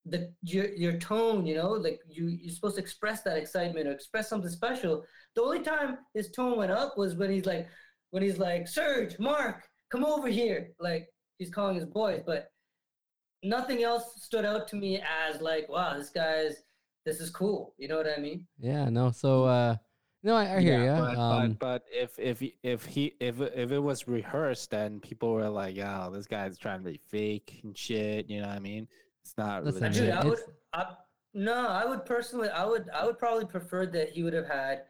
the your your tone, you know, like you you're supposed to express that excitement or express something special. The only time his tone went up was when he's like, when he's like, Serge, Marc, come over here, like he's calling his boys, but nothing else stood out to me as like, wow, this guy's this is cool. You know what I mean? yeah, no. So uh, no, I, I hear you. But, um, but, but if if if he if if it was rehearsed, then people were like, "Oh, this guy's trying to be fake and shit." You know what I mean? It's not. Listen. Dude, I would, I, no, I would personally, I would, I would probably prefer that he would have had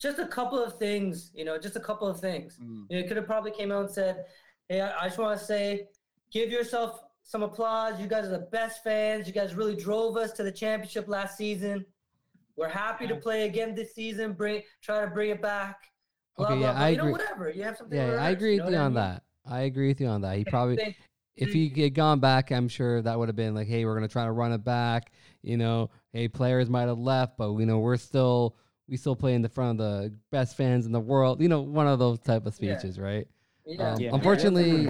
just a couple of things, you know, just a couple of things. Mm. You know, he could have probably came out and said, "Hey, I, I just want to say, give yourself some applause. You guys are the best fans. You guys really drove us to the championship last season. We're happy to play again this season. Bring, try to bring it back. Blah, Okay, blah, yeah, blah. I you know, agree. whatever. You have something. yeah, I agree you with know you I on mean? that. I agree with you on that. He probably, if he had gone back, I'm sure that would have been like, hey, we're gonna try to run it back. You know, hey, players might have left, but you know, we're still, we still play in the front of the best fans in the world. You know, one of those type of Yeah. speeches, right? Yeah. Um, Yeah, unfortunately-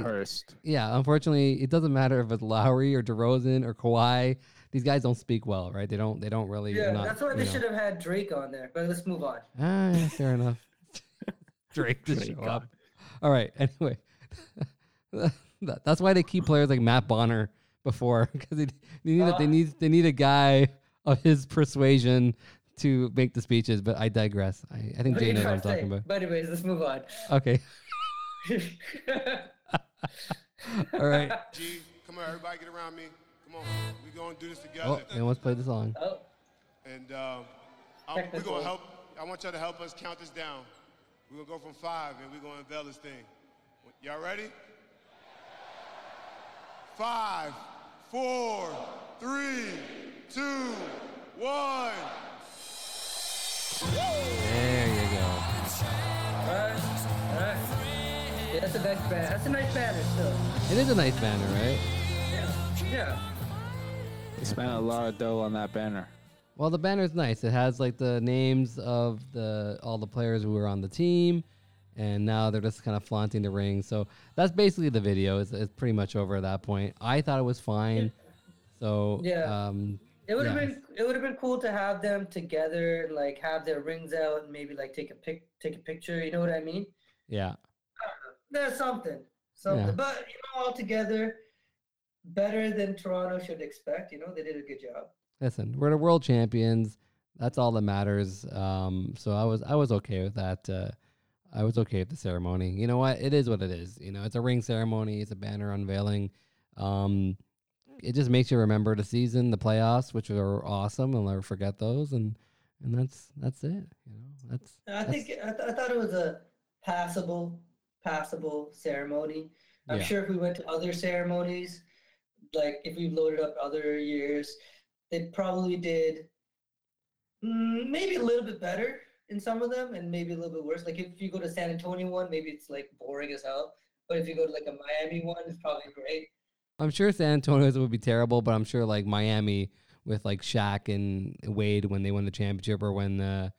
Yeah, unfortunately, it doesn't matter if it's Lowry or DeRozan or Kawhi. These guys don't speak well, right? They don't. They don't really. Yeah, not, that's why they know. should have had Drake on there. But let's move on. Ah, yeah, fair enough. Drake to Drake show up. All right. Anyway, that's why they keep players like Matt Bonner before because they, they need a, they Uh. need they need a guy of his persuasion to make the speeches. But I digress. I, I think Jay knows what I'm talking say? about. But anyways, let's move on. Okay. All right. G, come on, everybody get around me. Come on, we gonna do this together. Oh, together. and let's play the song. oh, And um, I'm, we're gonna help. I want y'all to help us count this down. We're gonna go from five, and we're gonna unveil this thing. Y'all ready? Five, four, three, two, one. There you go. all right, all right. Yeah, that's a nice banner. That's a nice banner still. It is a nice banner, right? Yeah. Yeah. They spent a lot of dough on that banner. Well, the banner's nice. It has like the names of the all the players who were on the team, and now they're just kind of flaunting the ring. So that's basically the video. It's, it's pretty much over at that point. I thought it was fine. So Yeah. um, It would have Yeah. been it would have been cool to have them together, and like have their rings out and maybe like take a pic take a picture. You know what I mean? yeah, There's something, something. Yeah. But you know, all together, better than Toronto should expect. You know, they did a good job. listen, we're the world champions. That's all that matters. Um, so I was I was okay with that. Uh, I was okay with the ceremony. You know what? It is what it is. You know, it's a ring ceremony. It's a banner unveiling. Um, it just makes you remember the season, the playoffs, which are awesome. I'll never forget those. And and that's that's it. You know, that's I that's- think I, th- I thought it was a passable, passable ceremony. I'm Yeah. sure if we went to other ceremonies, like if we loaded up other years, they probably did mm, maybe a little bit better in some of them, and maybe a little bit worse. Like if you go to San Antonio one, maybe it's like boring as hell. But if you go to like a Miami one, it's probably great. I'm sure San Antonio's would be terrible, but I'm sure like Miami with like Shaq and Wade when they won the championship or when uh,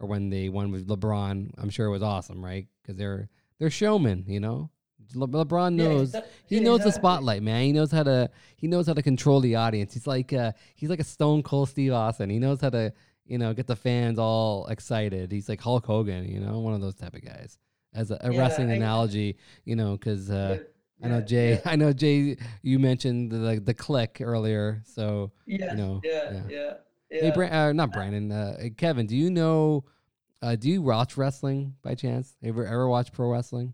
or when they won with LeBron, I'm sure it was awesome, right? Because they're they're showmen, you know. Le- LeBron Yeah, knows exa- he yeah, knows the spotlight, man. He knows how to he knows how to control the audience. He's like uh, he's like a Stone Cold Steve Austin. He knows how to you know get the fans all excited. He's like Hulk Hogan, you know, one of those type of guys. As a, a Yeah, wrestling I- analogy, you know, because uh, I know Jay. I know Jay. You mentioned the the click earlier, so Yeah, know, yeah, yeah. yeah, yeah. hey, Bra- uh, not Brandon. Uh, Kevin, do you know? Uh, do you watch wrestling by chance? Ever ever watch pro wrestling?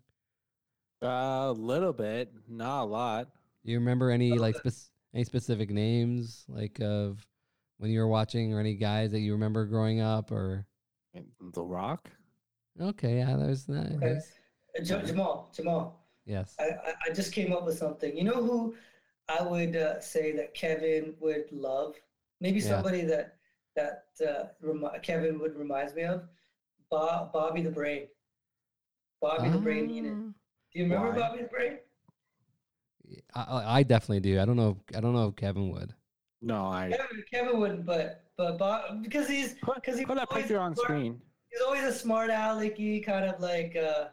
A little bit, not a lot. Do you remember any like spec- any specific names like of when you were watching, or any guys that you remember growing up, or The Rock. okay, yeah, there's that. Okay. there's- Uh, Ja- Jamal, Jamal. Yes. I, I, I just came up with something. You know who I would uh, say that Kevin would love? Maybe Yeah. somebody that that uh, remi- Kevin would reminds me of. Bob, Bobby the Brain. Bobby the Brain Heenan. Do you remember Why? Bobby the Brain? I, I I definitely do. I don't know. If, I don't know if Kevin would. No, I Kevin, Kevin wouldn't, but but Bob because he's because he put that always picture on smart- screen. He's always a smart alecky kind of like uh,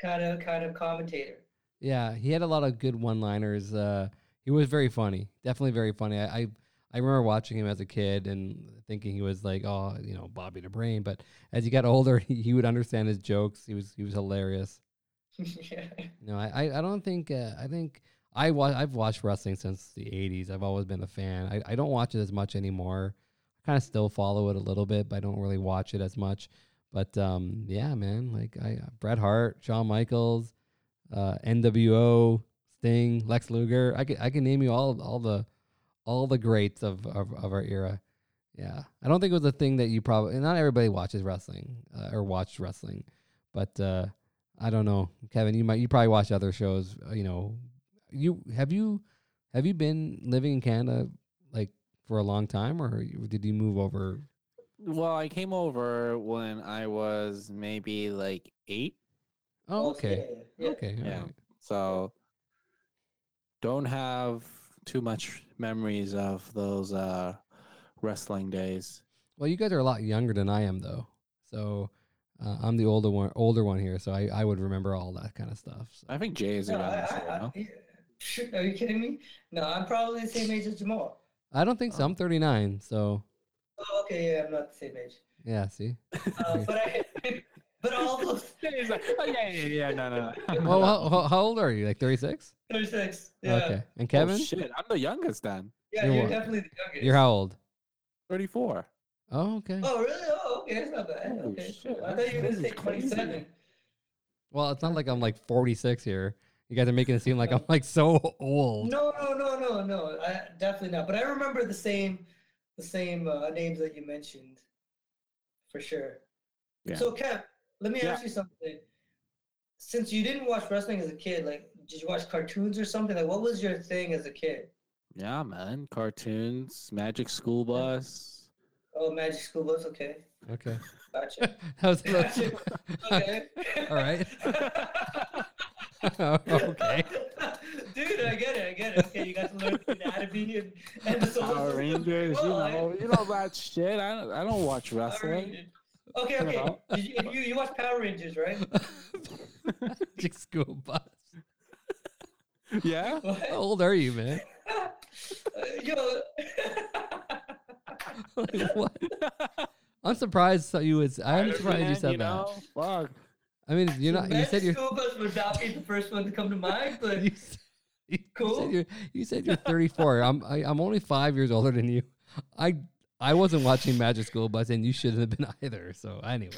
kind of kind of commentator. Yeah, he had a lot of good one-liners. Uh, he was very funny, definitely very funny. I, I I remember watching him as a kid and thinking he was like, oh, you know, Bobby the Brain. But as he got older, he, he would understand his jokes. He was he was hilarious. yeah. Know, I I, I don't think uh, I think I wa- I've watched wrestling since the '80s. I've always been a fan. I, I don't watch it as much anymore. I kind of still follow it a little bit, but I don't really watch it as much. But um, yeah, man, like I Bret Hart, Shawn Michaels, uh, NWO, Sting, Lex Luger. I can I can name you all all the all the greats of, of, of our era. Yeah, I don't think it was a thing that you probably not everybody watches wrestling uh, or watched wrestling, but uh, I don't know, Kevin. You might you probably watch other shows. uh, You know, you have you have you been living in Canada like for a long time, or did you move over? Well, I came over when I was maybe like eight. Oh, okay, Yeah. okay, Yeah. alright. So don't have too much memories of those uh wrestling days. Well, you guys are a lot younger than I am, though. So uh, I'm the older one, older one here. So I, I would remember all that kind of stuff. So. I think Jay is a No, young I, so, I, no? Are you kidding me? No, I'm probably the same age as Jamal. I don't think so. I'm 39. So Oh, okay, yeah, I'm not the same age. yeah, see. Uh, but I, but all those He's like, oh, yeah, yeah, yeah, no, no, no. well, how, how, how old are you? Like 36? 36. Yeah. Okay. And Oh, Kevin, shit, I'm the youngest then. Yeah, You're you're, definitely the youngest. you're how old? 34. Oh, okay. Oh, really? Oh, okay, that's not bad. Holy Okay. shit, I thought you were this gonna say 27. Well, it's not like I'm like 46 here. You guys are making it seem like I'm like so old. No, no, no, no, no. I, definitely not. But I remember the same, the same uh, names that you mentioned, for sure. Yeah. So, Kev, let me Yeah. ask you something. Since you didn't watch wrestling as a kid, like, did you watch cartoons or something? Like, what was your thing as a kid? Yeah, man. Cartoons, Magic School Bus. Oh, Magic School Bus. Okay, Okay. gotcha. That okay. All right. okay. Dude, I get it. I get it. Okay, you got to learn the anatomy and, and the Power system. Rangers, you Well, I- know, you know that shit. I don't, I don't watch Power wrestling. Rangers. Okay, okay. Did you, you, you watch Power Rangers, right? Magic school bus. Yeah. How old are you, man? Uh, yo. Like, what? I'm surprised that you was. I'm Iron surprised you said that. know? Fuck. I mean, you're not. You said you're. School Bus would not be the first one to come to mind, but You, s- you Cool. Said you're, you said you're 34. I'm. I, I'm only five years older than you. I. I wasn't watching Magic School Bus, and you shouldn't have been either. So anyway.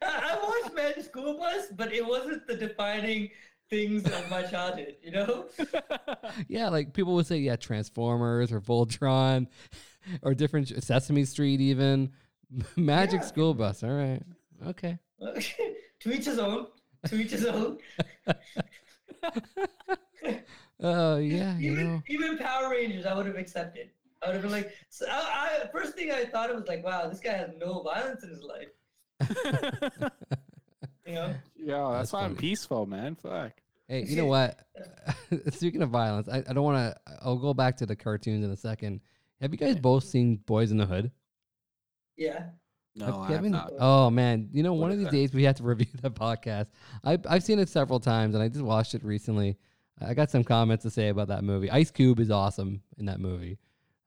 I, watched Magic School Bus, but it wasn't the defining things of my childhood, you know? Yeah, like people would say, yeah, Transformers or Voltron, or different Sesame Street, even Magic Yeah. School Bus. All right, okay. Okay. to each his own. To each his own. Oh yeah, you know. even Power Rangers, I would have accepted. I would have been like, so I, I first thing I thought it was like, wow, this guy has no violence in his life. You know? yeah, that's, That's why I'm peaceful, man. Fuck. Hey, you know what? Speaking of violence, I, I don't want to. I'll go back to the cartoons in a second. Have you guys both seen Boys in the Hood? Yeah. No, Have I have not. Oh man, you know, What one of these that? days we have to review that podcast. I I've seen it several times, and I just watched it recently. I got some comments to say about that movie. Ice Cube is awesome in that movie.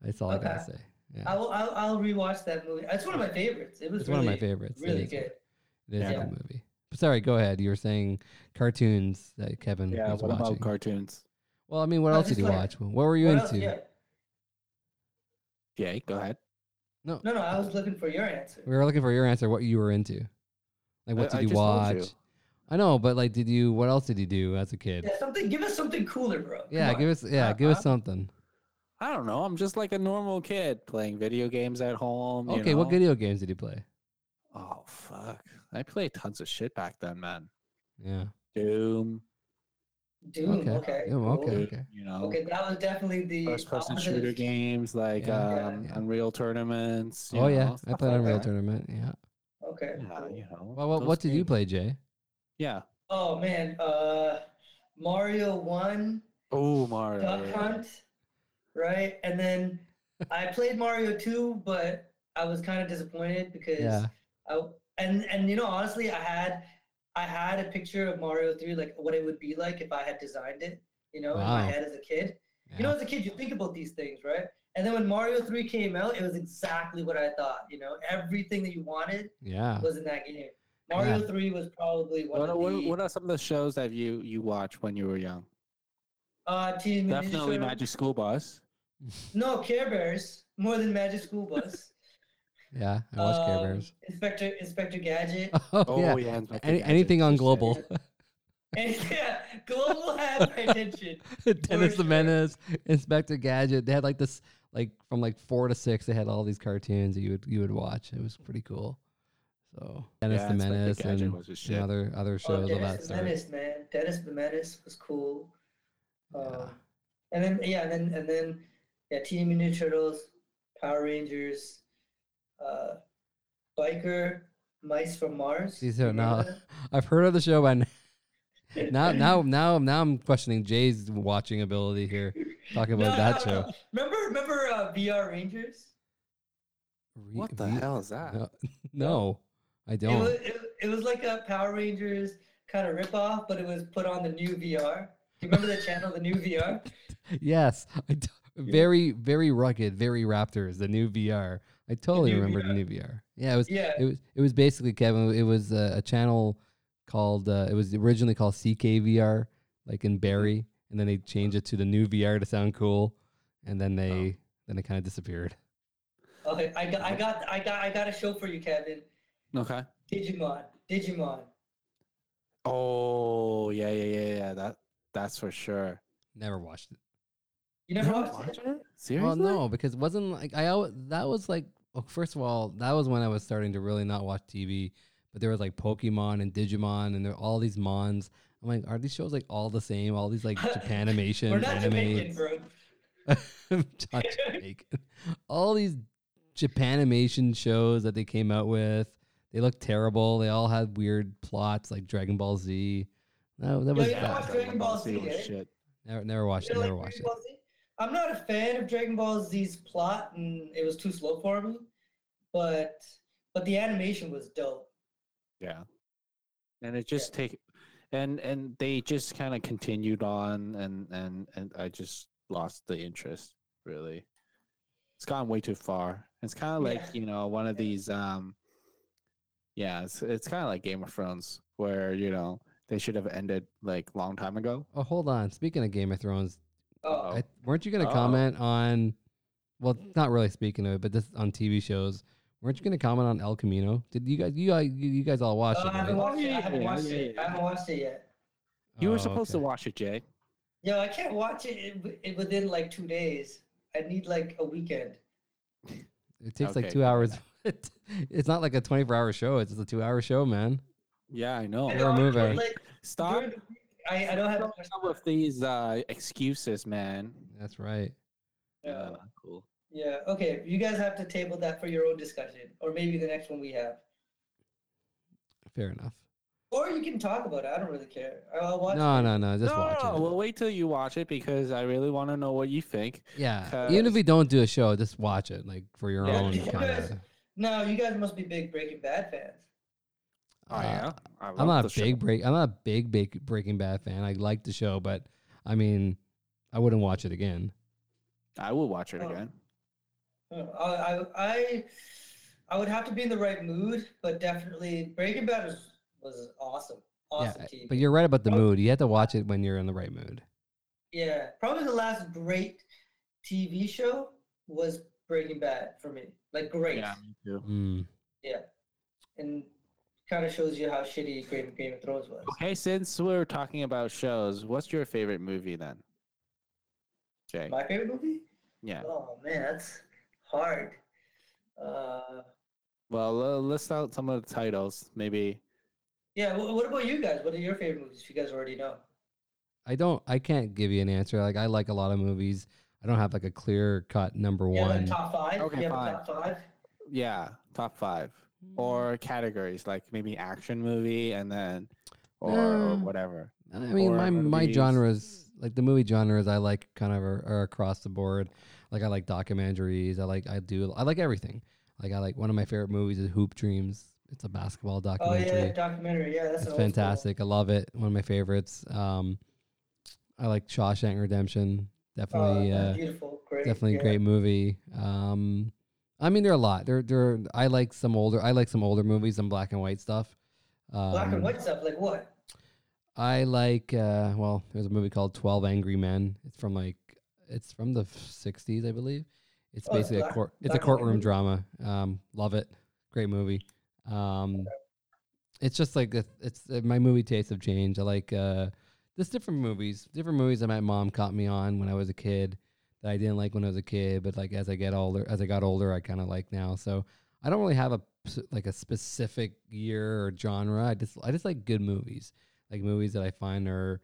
That's all I gotta say. Yeah, I'll, I'll, I'll rewatch that movie. It's one of my favorites. It was it's really, one of my favorites. It Really is- good. It is a Yeah. good movie. But sorry, go ahead. You were saying cartoons that Kevin Yeah, was what watching. about cartoons? well, I mean, what No, else did you like- watch? What were you What else- into? yeah. Yeah, go ahead. No, No, no, I was looking for your answer. we were looking for your answer. What you were into? Like, what I- did I you just told watch? you. I know, but like, did you? What else did you do as a kid? Yeah, something. Give us something cooler, bro. Come Yeah, on. give us. Yeah, Uh, give us something. I don't know. I'm just like a normal kid playing video games at home. you Okay, what video games did you play? Oh fuck! I played tons of shit back then, man. Yeah. Doom, Doom. okay. Okay. Yeah, cool. okay. Okay. you know, Okay, that was definitely the first-person shooter games like Yeah, um, yeah. Unreal tournaments. you Oh yeah, I played like Unreal that. Tournament. Yeah. Okay. Yeah, you know. Well, what, what did you play, Jay? Yeah. Oh man, uh, Mario One, Oh Mario. Duck yeah. Hunt, right? And then I played Mario Two, but I was kind of disappointed because Yeah. I and and you know honestly, I had I had a picture of Mario Three, like what it would be like if I had designed it, you know, in my head as a kid. yeah. You know, as a kid, you think about these things, right? And then when Mario 3 came out, it was exactly what I thought. You know, everything that you wanted yeah. was in that game. Mario Yeah. 3 was probably one What, of what, the what are some of the shows that you you watched when you were young? uh, Teenage Mutant Ninja Definitely Turtles. Magic School Bus. No, Care Bears more than Magic School Bus. Yeah. I watched Care Um, Bears. Inspector Inspector Gadget. Oh, Oh yeah. yeah. Any, Gadget, anything on global. and yeah, Global had my attention. Dennis the sure. Menace, Inspector Gadget. They had like this, like from like four to six. They had all these cartoons that you would you would watch. It was pretty cool. So Dennis Yeah, the Inspector Menace Gadget and, was and shit. other other Oh, shows of that Dennis the sort. Menace, man. Dennis the Menace was cool. Um, Yeah. And then yeah, and then and then yeah, Teenage Mutant Turtles, Power Rangers, uh, Biker, Mice from Mars. See, so You remember now? I've heard of the show, but now now now now I'm questioning Jay's watching ability here. Talking about No, that no, show. no. Remember, remember uh, VR Rangers? What the V- hell is that? No, no, I don't. was, it, it was like a Power Rangers kind of ripoff, but it was put on the new VR. Do you remember the channel, the new VR? yes, I t- very very rugged, very Raptors. The new VR. I totally new remember the new VR. Yeah, it was. Yeah. It was. It was basically Kevin. It was uh, a channel called. Uh, it was originally called CKVR, like in Barrie, and then they changed it to the new VR to sound cool, and then they then it kind of disappeared. Okay, I got, I got, I got, I got a show for you, Kevin. Okay. Digimon, Digimon. Oh yeah, yeah, yeah, yeah. That that's for sure. Never watched it. You never You watched it? it? Seriously? Well, no, because it wasn't like I. al- That was like. Well, first of all, that was when I was starting to really not watch TV. But there was like Pokemon and Digimon, and there were all these Mons. I'm like, are these shows like all the same? All these like Japanimation We're not anime. Jamaican, bro. Not Jamaican. All these Japanimation shows that they came out with, they looked terrible. They all had weird plots like Dragon Ball Z. No, that Yo, was you know bad. Dragon Ball Z, was eh? shit. Never, never watched You it. like Never watched Dragon it. Ball Z? I'm not a fan of Dragon Ball Z's plot, and it was too slow for me. But but the animation was dope. Yeah. And it just take and and they just kind of continued on and and and I just lost the interest really. It's gone way too far. It's kind of like, Yeah. you know, one of these um yeah, it's it's kind of like Game of Thrones where, you know, they should have ended like long time ago. Oh, hold on. Speaking of Game of Thrones, I, weren't you going to comment on? Well, not really speaking of it, but just on TV shows. Weren't you going to comment on El Camino? Did you guys? You guys, you you guys all watch it, uh, I haven't right? watched it. I haven't watched it. I haven't watched it yet. You were Oh, supposed to okay. watch it, Jay. Yo, I can't watch it in- in within like two days. I need like a weekend. It takes like Okay, two hours. it's not like a twenty-four hour show. It's just a two-hour show, man. Yeah, I know. I You're a don't- Like, Stop during the week, I, I don't have. some of these uh excuses, man. That's right. Yeah. not cool. Yeah. Okay. You guys have to table that for your own discussion, or maybe the next one we have. Fair enough. Or you can talk about it. I don't really care. I'll watch. No, it. no, no. Just no, watch no, it. We'll wait till you watch it because I really want to know what you think. yeah. Even if we don't do a show, just watch it, like for your Yeah, own you kind of. No, you guys must be big Breaking Bad fans. Oh Uh, yeah, I love I'm not the a show. big break. I'm not a big, big Breaking Bad fan. I like the show, but I mean, I wouldn't watch it again. I will watch it Oh. again. Uh, I, I, I, I would have to be in the right mood, but definitely Breaking Bad was was awesome. Awesome yeah, TV. but you're right about the Oh. mood. You have to watch it when you're in the right mood. Yeah, probably the last great TV show was Breaking Bad for me. Like great. Yeah, me too. Mm. Yeah. And kind of shows you how shitty Game, Game of Thrones was. Okay, since we're talking about shows, what's your favorite movie then? Jay. My favorite movie? Yeah. Oh man, that's hard. Uh, Well, uh, list out some of the titles. Maybe. yeah. wh- what about you guys? What are your favorite movies? If you guys already know. I don't. I can't give you an answer. Like I like a lot of movies. I don't have like a clear cut number Yeah, one. like top five. Okay, you have fine. a top five. Yeah, top five. Or categories like maybe action movie and then or, or Uh, whatever. I mean, my horror my genres, like the movie genres, I like kind of are, are across the board. Like I like documentaries. I like I do I like everything. Like I like one of my favorite movies is Hoop Dreams. It's a basketball documentary. Oh yeah, documentary. Yeah, that's it's an old fantastic. I love it. One of my favorites. Um, I like Shawshank Redemption. Oh, Definitely, that's uh, beautiful. Great. definitely yeah. great movie. Um, I mean, there are a lot. There, there. I like some older. I like some older movies, some black and white stuff. Um, Black and white stuff. Like what? I like. Uh, well, there's a movie called Twelve Angry Men. It's from like. It's from the '60s, I believe. It's Oh, basically a court. It's a black and courtroom drama. Um, love it. Great movie. Um, it's just like a, it's uh, my movie tastes have changed. I like uh, just different movies, different movies that my mom caught me on when I was a kid that I didn't like when I was a kid, but like as I get older, as I got older, I kind of like now. So I don't really have a like a specific year or genre. I just I just like good movies, like movies that I find are,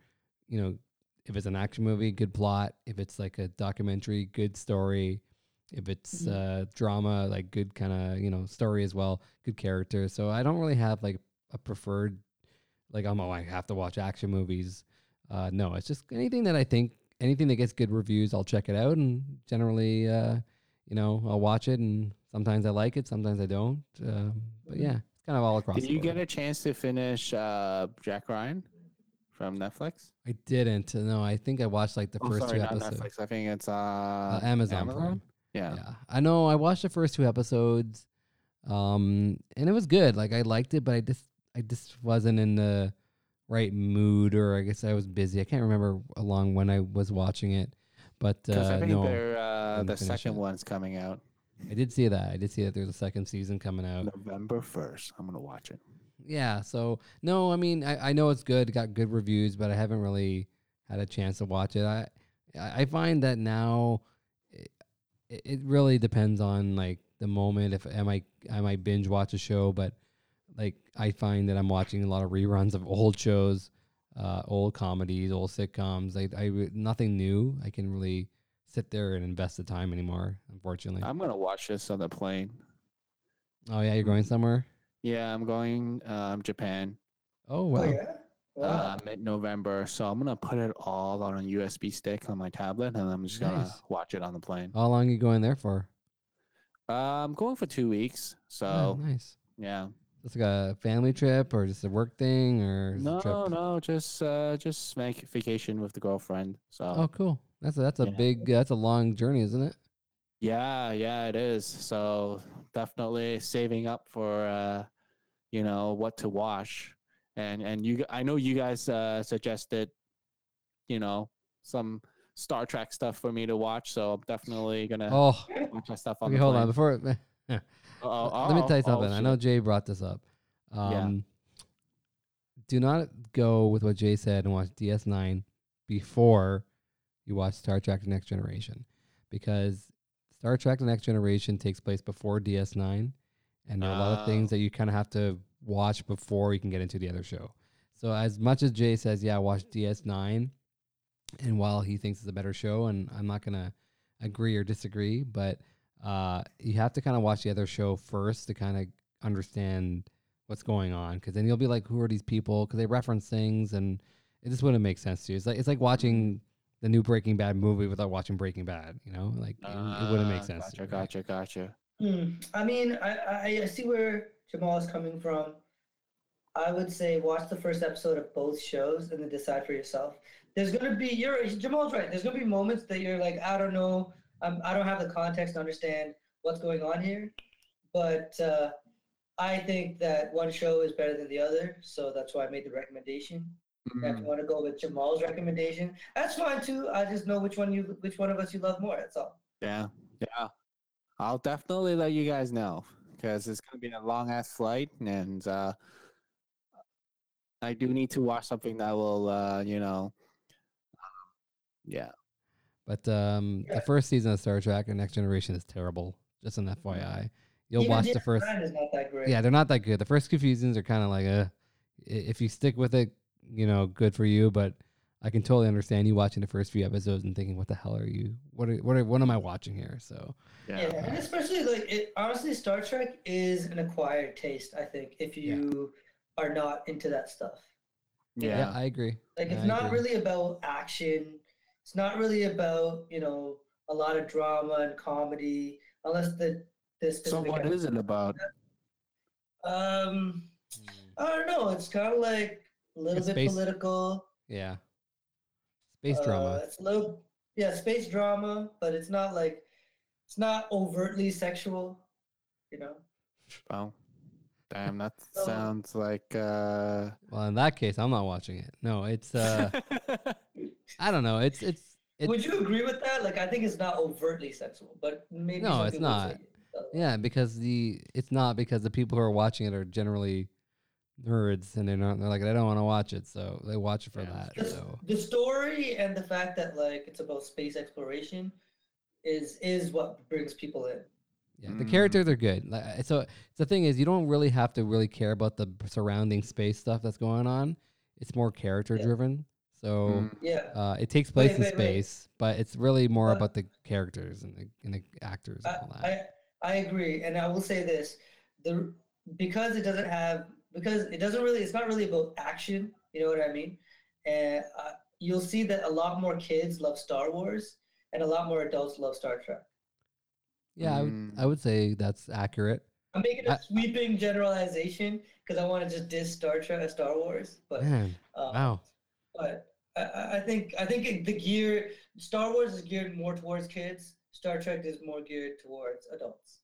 you know, if it's an action movie, good plot. If it's like a documentary, good story. If it's uh, drama, like good kind of you know story as well, good character. So I don't really have like a preferred, like I'm oh I have to watch action movies. Uh, no, it's just anything that I think anything that gets good reviews, I'll check it out, and generally, uh, you know, I'll watch it, and sometimes I like it, sometimes I don't. Um, but yeah, it's kind of all across. Did you get a chance to finish uh, Jack Ryan from Netflix? I didn't. No, I think I watched like the Oh, first sorry, two episodes. Netflix. I think it's uh, Uh, Amazon, Prime. Yeah. Yeah, I know. I watched the first two episodes, um, and it was good. Like I liked it, but I just, I just wasn't in the right mood, or I guess I was busy. I can't remember along when I was watching it, but Because I uh, think no, uh, the second it. one's coming out I did see that. I did see that there's a second season coming out. November 1st. I'm to watch it. Yeah. So no, I mean, I, I know it's good, it got good reviews, but I haven't really had a chance to watch it. I I I find that now it, it really depends on like the moment. If I might I might binge watch a show, but like I find that I'm watching a lot of reruns of old shows, uh, old comedies, old sitcoms. I I nothing new. I can really sit there and invest the time anymore. Unfortunately. I'm going to watch this on the plane. oh yeah, you're going somewhere. Yeah, I'm going um, Japan Oh wow. Oh yeah. Wow. uh, mid-November. So I'm going to put it all on a USB stick on my tablet, and I'm just going to Nice. watch it on the plane. How long are you going there for? Uh, I'm going for two weeks. Oh, So, nice. yeah. It's like a family trip or just a work thing or is it a No, no, just uh, just make vacation with the girlfriend. So Oh, cool. That's a, that's a Yeah. big that's a long journey, isn't it? Yeah, yeah, it is. So definitely saving up for uh, you know what to watch, and and you, I know you guys uh, suggested, you know, some Star Trek stuff for me to watch. So I'm definitely gonna Oh, watch that stuff on okay. the Hold on plane. before. Uh-oh, Let me tell you oh, something. I know. Jey brought this up. Um, Yeah. Do not go with what Jey said and watch DS9 before you watch Star Trek: The Next Generation, because Star Trek: The Next Generation takes place before DS9, and there are a lot of things Oh. that you kind of have to watch before you can get into the other show. So as much as Jey says, yeah, watch DS9, and while he thinks it's a better show, and I'm not gonna agree or disagree, but uh, you have to kind of watch the other show first to kind of understand what's going on, because then you'll be like, who are these people? Because they reference things, and it just wouldn't make sense to you. It's like it's like watching the new Breaking Bad movie without watching Breaking Bad. You know, like it, it wouldn't make Ah, sense. to Gotcha, you, right? gotcha, gotcha. Hmm. I mean, I, I I see where Jamal is coming from. I would say watch the first episode of both shows and then decide for yourself. There's gonna be you're Jamal's right. There's gonna be moments that you're like, I don't know, I'm, I don't have the context to understand what's going on here, but uh, I think that one show is better than the other, so that's why I made the recommendation. And If you want to go with Jamal's recommendation, that's fine too. I just know which one you which one of us you love more. That's all. Yeah, yeah. I'll definitely let you guys know because it's gonna be a long ass flight, and uh, I do need to watch something that will, uh, you know, um, yeah. But um, the first season of Star Trek: The Next Generation is terrible. Just an FYI. You'll Even watch the first. Is not that great. Yeah, they're not that good. The first few seasons are kind of like, a. if you stick with it, you know, good for you. But I can totally understand you watching the first few episodes and thinking, what the hell are you? What are, what are, what am I watching here? So Yeah. Yeah, and especially like it, honestly, Star Trek is an acquired taste. I think if Yeah. you are not into that stuff, yeah, Yeah. I agree. like it's I not agree. really about action. It's not really about you know a lot of drama and comedy, unless the this. So what is it about? Um, I don't know. It's kind of like a little It's bit space- political. Yeah, space uh, drama. It's a little yeah, space drama, but it's not like it's not overtly sexual. You know. Oh, damn, that sounds like. uh Well, in that case, I'm not watching it. No, it's uh, I don't know. It's it's it's Would you agree with that? Like, I think it's not overtly sexual, but maybe No, it's not. it. Yeah because the it's not because the people who are watching it are generally nerds and they're not they're like I don't want to watch it, so they watch it for Yeah. that. The, So the story and the fact that like it's about space exploration is is what brings people in. Yeah, the Mm. characters are good. Like, so the thing is, you don't really have to really care about the surrounding space stuff that's going on. It's more character driven. So Mm, Yeah. uh, it takes place Wait, in wait, wait. space, but it's really more But- about the characters and the, and the actors and I, all that. I I agree, and I will say this: the because it doesn't have because it doesn't really it's not really about action. You know what I mean? And uh, you'll see that a lot more kids love Star Wars, and a lot more adults love Star Trek. Yeah, I would, Mm. I would say that's accurate. I'm making a I- sweeping generalization because I want to just diss Star Trek, as Star Wars, but Man, um, wow. but I- I, think I think the gear Star Wars is geared more towards kids. Star Trek is more geared towards adults.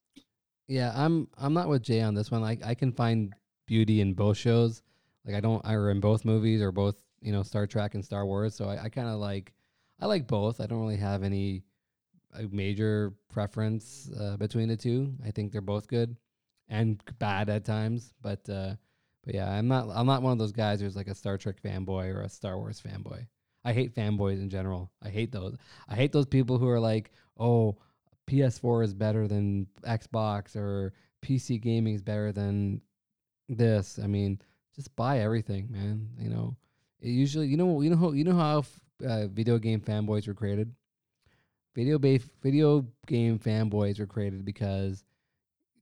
Yeah, I'm I'm not with Jey on this one. Like I can find beauty in both shows. Like I don't, or in both movies or both, you know, Star Trek and Star Wars. So I, I kind of like, I like both. I don't really have any major preference uh, between the two. I think they're both good and bad at times. But uh, but yeah, I'm not I'm not one of those guys who's like a Star Trek fanboy or a Star Wars fanboy. I hate fanboys in general. I hate those. I hate those people who are like, oh, PS4 is better than Xbox or PC gaming is better than this. I mean, just buy everything, man. You know, it usually, you know, you know how you know how uh, video game fanboys were created. Video ba- video game fanboys were created because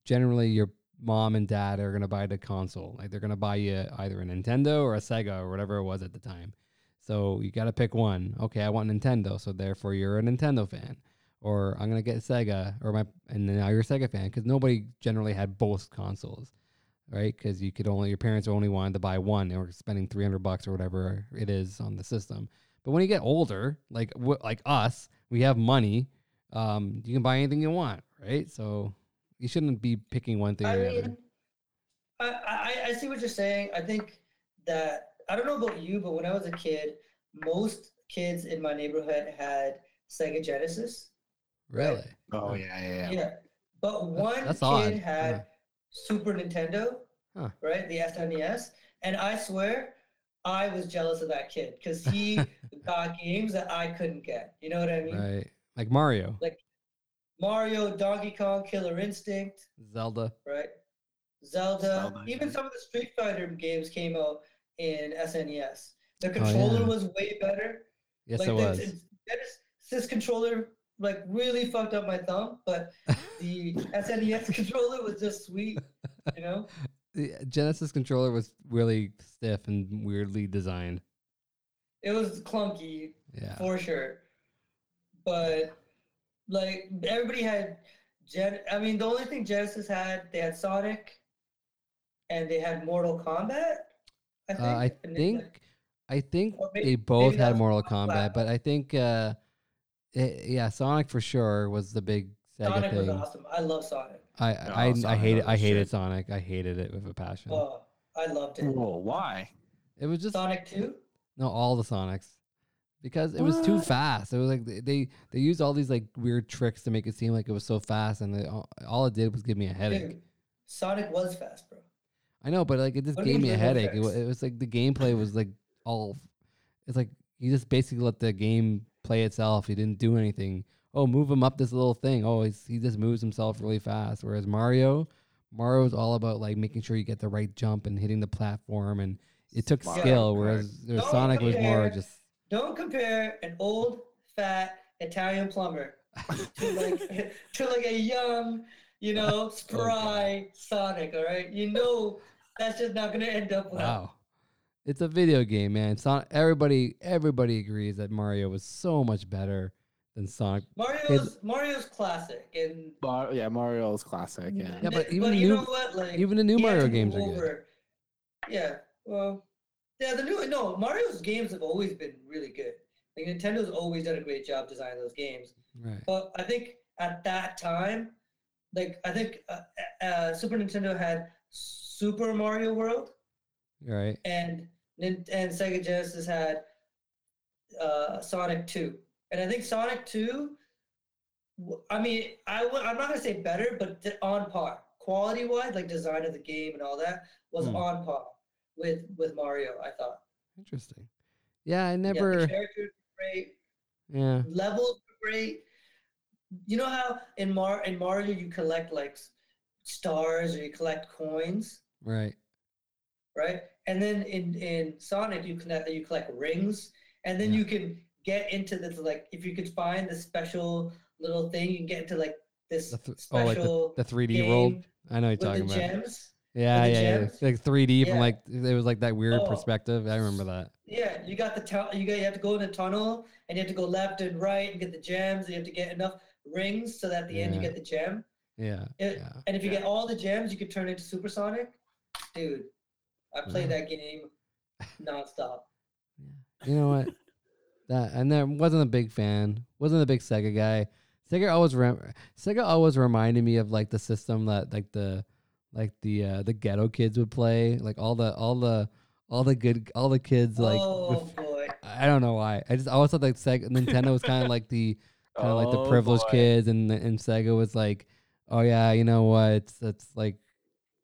generally your mom and dad are gonna buy the console. Like they're gonna buy you either a Nintendo or a Sega or whatever it was at the time. So you got to pick one. Okay, I want Nintendo, so therefore you're a Nintendo fan or I'm gonna get Sega, or my, and now you're a Sega fan because nobody generally had both consoles, right? Because you could only your parents only wanted to buy one, They were spending three hundred bucks or whatever it is on the system. But when you get older, like w- like us, we have money. Um, you can buy anything you want, right? So you shouldn't be picking one thing I or the other. mean, I, I I see what you're saying. I think that I don't know about you, but when I was a kid, most kids in my neighborhood had Sega Genesis. Really? Oh yeah, yeah, Yeah, yeah. but one that's kid odd, had yeah. Super Nintendo, Huh. right? The SNES, and I swear. I was jealous of that kid because he got games that I couldn't get. You know what I mean? Right. Like Mario, Mario, Donkey Kong, Killer Instinct, Zelda. right? Zelda, Zelda, even yeah. some of the Street Fighter games came out in SNES. The Oh, controller yeah. was way better. Yes, like it the- was. it's- This, this controller like really fucked up my thumb, but the SNES controller was just sweet. You know? the Genesis controller was really stiff and weirdly designed. It was clunky Yeah. for sure. But like everybody had Gen I mean the only thing Genesis had, they had Sonic and they had Mortal Kombat. I think. Uh, I think like, I think Or may- they both had Mortal Mortal Kombat, Kombat. but I think uh, it, yeah, Sonic for sure was the big Sega Sonic was awesome. I love Sonic. I Oh, I, I hated I hated shit. Sonic. I hated it with a passion. Oh, I loved it. Whoa, why? it was just Sonic 2? no all the Sonics because it was too fast. It was like they, they they used all these like weird tricks to make it seem like it was so fast, and it, all, all it did was give me a headache. Dude, Sonic was fast, bro. I know, but like it just What gave me a headache. It, it was like the gameplay was like all. It's like you just basically let the game play itself. He didn't do anything. Oh, move him up this little thing. Oh, he's, he just moves himself really fast. Whereas Mario, Mario is all about like making sure you get the right jump and hitting the platform, and it took Smart. skill. Whereas whereas Sonic was more just Don't compare an old, fat Italian plumber to like to like a young, you know, spry Sonic. All right, you know that's just not gonna end up well. wow. It's a video game, man. Sonic. Everybody, everybody agrees that Mario was so much better than Sonic. Mario's Mario's classic, and Mar- yeah, Mario's classic. Yeah. Yeah, but th- even you new- know what, like even the new Mario games move are good. Yeah, well, yeah, the new no Mario's games have always been really good. Like Nintendo's always done a great job designing those games. Right. But I think at that time, like I think uh, uh, Super Nintendo had Super Mario World, Right. and and Sega Genesis had uh, Sonic Two, and I think Sonic Two. I mean, I w- I'm not gonna say better, but on par, quality wise, like design of the game and all that was Hmm. on par with with Mario. I thought. Interesting. Yeah, I Yeah, never. the characters were great. Yeah. levels were great. You know how in Mar in Mario you collect like stars or you collect coins, Right. right? And then in in Sonic you collect you collect rings, and then Yeah. you can get into this like if you could find the special little thing, you can get into like this The th- oh, like special The 3D game world. I know what you're the talking about. gems. Yeah, yeah, yeah. Like 3D from like it was like that weird Oh. perspective. I remember that. Yeah, you got the tu- you got you have to go in the tunnel and you have to go left and right and get the gems. And you have to get enough rings so that at the end you get the gem. Yeah. It- yeah. And if you get all the gems, you could turn into supersonic. Dude, I played Yeah. that game nonstop. You know what? that and then wasn't a big fan. Wasn't a big Sega guy. Sega always rem- Sega always reminded me of like the system that like the like the uh, the ghetto kids would play. Like all the all the all the good all the kids like oh with- boy. I don't know why. I just always thought like Sega Nintendo was kind of like the kind of like the Oh, privileged boy. kids, and and Sega was like, oh yeah, you know what? It's it's like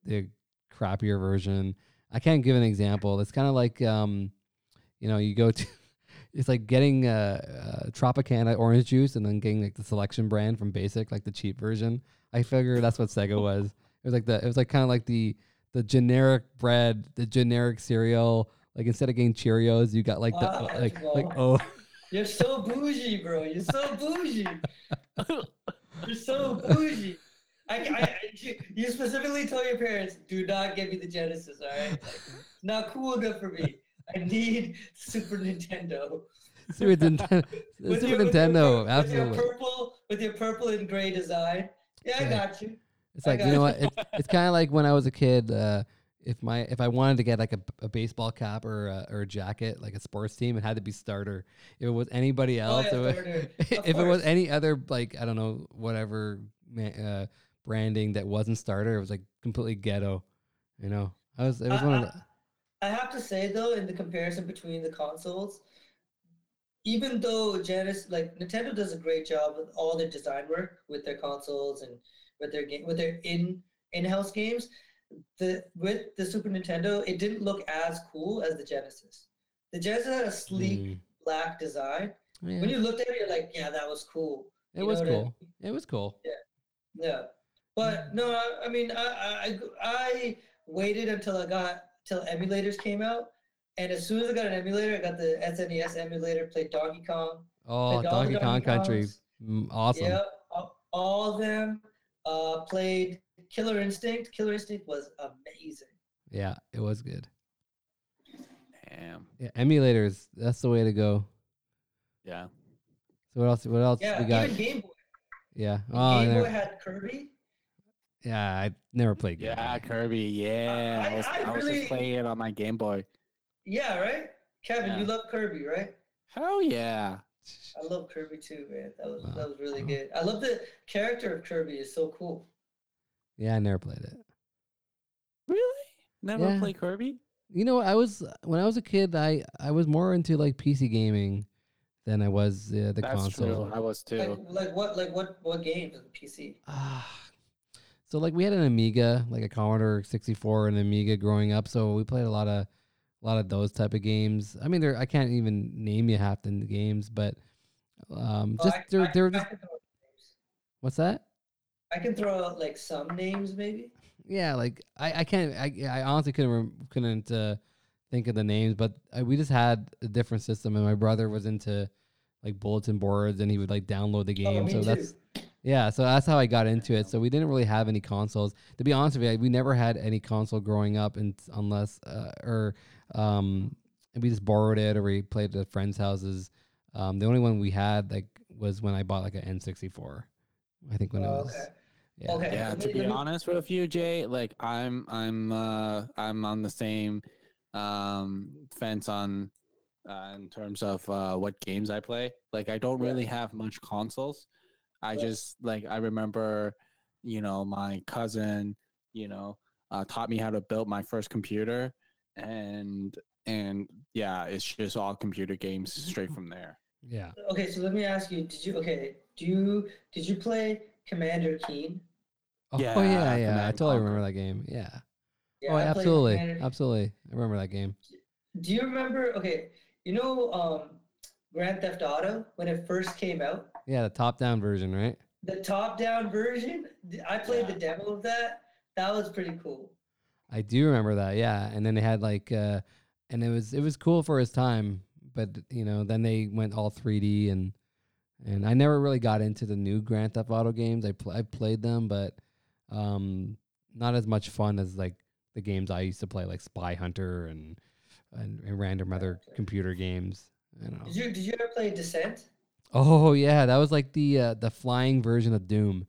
the crappier version. I can't give an example. It's kind of like um, you know, you go to. It's like getting uh, uh, Tropicana orange juice and then getting like the selection brand from Basic, like the cheap version. I figure that's what Sega was. It was like the it was like kind of like the the generic bread, the generic cereal. Like instead of getting Cheerios, you got like the Ah, like like oh You're so bougie, bro. You're so bougie. You're so bougie. I, I, I- you- specifically told your parents, do not give me the Genesis, all right? Like, not cool enough for me. I need Super Nintendo. Super Nintendo, Super your- with your Nintendo, absolutely. With your purple, with your purple and gray design. Yeah, I got you. It's like you know what? It's, it's kind of like when I was a kid. Uh, if my if I wanted to get like a, a baseball cap or a, or a jacket, like a sports team, it had to be starter. If it was anybody Oh, else, yeah, it would- starter. if it was any other like I don't know whatever uh, branding that wasn't starter, it was like completely ghetto. You know, I was it was I- one of I- the I have to say though, in the comparison between the consoles, even though Genesis, like Nintendo, does a great job with all their design work with their consoles and with their game with their in in-house games, the with the Super Nintendo, it didn't look as cool as the Genesis. The Genesis had a sleek Mm. black design. Yeah, When you looked at it, you're like, yeah, that was cool. it you was what I cool. It was cool. Yeah, but no, I, I mean, I, I I waited until I got till emulators came out, and as soon as I got an emulator, I got the SNES emulator, played Donkey Kong, Oh, the Donkey Kong Country, mm, awesome. Yep, all, all of them. Uh, played Killer Instinct. Killer Instinct was amazing. Yeah, it was good. Damn. Yeah, emulators. That's the way to go. Yeah. So what else? What else Yeah, we got? even Game Boy. Yeah. Oh, Game never- Boy had Kirby. yeah. I never played. Game Yeah, Boy. Kirby. Yeah. I- I, was, I I was just playing it on my Game Boy. Yeah, right. Kevin, you love Kirby, right? Hell yeah. I love Kirby too, man. That was Wow. that was really Wow. good. I love the character of Kirby. It's so cool. Yeah, I never played it. Really? Never Yeah. played Kirby? You know, I was when I was a kid. I I was more into like PC gaming than I was uh, the That's console. true. I was too. Like, like what? Like what? What games on the PC? Ah. so like we had an Amiga, like a Commodore 64 and Amiga growing up. So we played a lot of a lot of those type of games. I mean, there I can't even name you half the games, but um, Oh, just I- they're I- they're I just can throw out names. what's that? I can throw out like some names, maybe. Yeah, like I, I can't I, I honestly couldn't couldn't uh, think of the names, but uh, we just had a different system, and my brother was into like bulletin boards, and he would like download the Oh, game. me so too. that's yeah, so that's how I got into it. So we didn't really have any consoles. To be honest with you, we never had any console growing up, and unless uh, or um, we just borrowed it or we played at friends' houses. Um, the only one we had like was when I bought like an N64. I think when Oh, it was okay. yeah. Okay. yeah to be honest with you jey like i'm i'm uh i'm on the same um fence on uh, in terms of uh what games i play like i don't Yeah. really have much consoles i Yeah. just like i remember you know my cousin you know uh, taught me how to build my first computer and and yeah it's just all computer games straight from there yeah. Okay, so let me ask you: Did you okay? Do you did you play Commander Keen? Oh Yeah, yeah, yeah. I totally remember that game. Yeah. Yeah, oh, I absolutely, absolutely. I remember that game. Do you remember? Okay, you know um, Grand Theft Auto when it first came out, Yeah, the top-down version, right? the top-down version. I played the Yeah. demo of that. That was pretty cool. I do remember that. Yeah, and then they had like, uh, and it was it was cool for his time, but you know, then they went all 3D and and I never really got into the new Grand Theft Auto games. I pl- I played them, but um, not as much fun as like the games I used to play, like Spy Hunter and and, and random other computer games. You know. Did you did you ever play Descent? Oh yeah, that was like the uh, the flying version of Doom.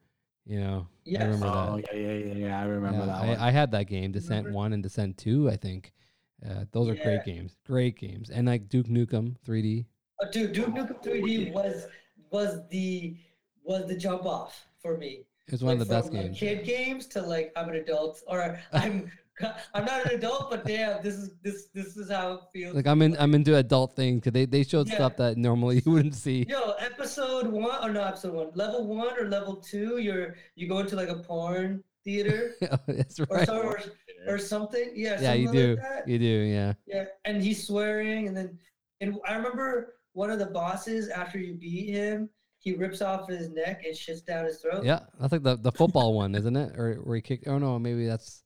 You know, I remember Oh that. yeah, yeah, yeah, yeah. I remember Yeah, that I, one. I had that game, Descent Remember? One and Descent Two. I think uh, those are Yeah. great games. Great games, and like Duke Nukem 3D. Oh, dude, Duke Nukem 3D was was the was the jump off for me. It was one Like, of the best from, like, games. Kid games to like I'm an adult or I'm I'm not an adult, but damn, this is this this is how it feels. Like I'm in, I'm into adult things because they, they showed Yeah. stuff that normally you wouldn't see. Yo, episode one oh, or not episode one, level one or level two, you're you go into like a porn theater That's or right. so, or, or something. Yeah, Yeah, you do. Like that. You do. Yeah. Yeah, and he's swearing, and then and I remember one of the bosses after you beat him, he rips off his neck and shits down his throat. Yeah. I think the, the football one, isn't it? Or where he kicked. Oh no, maybe that's.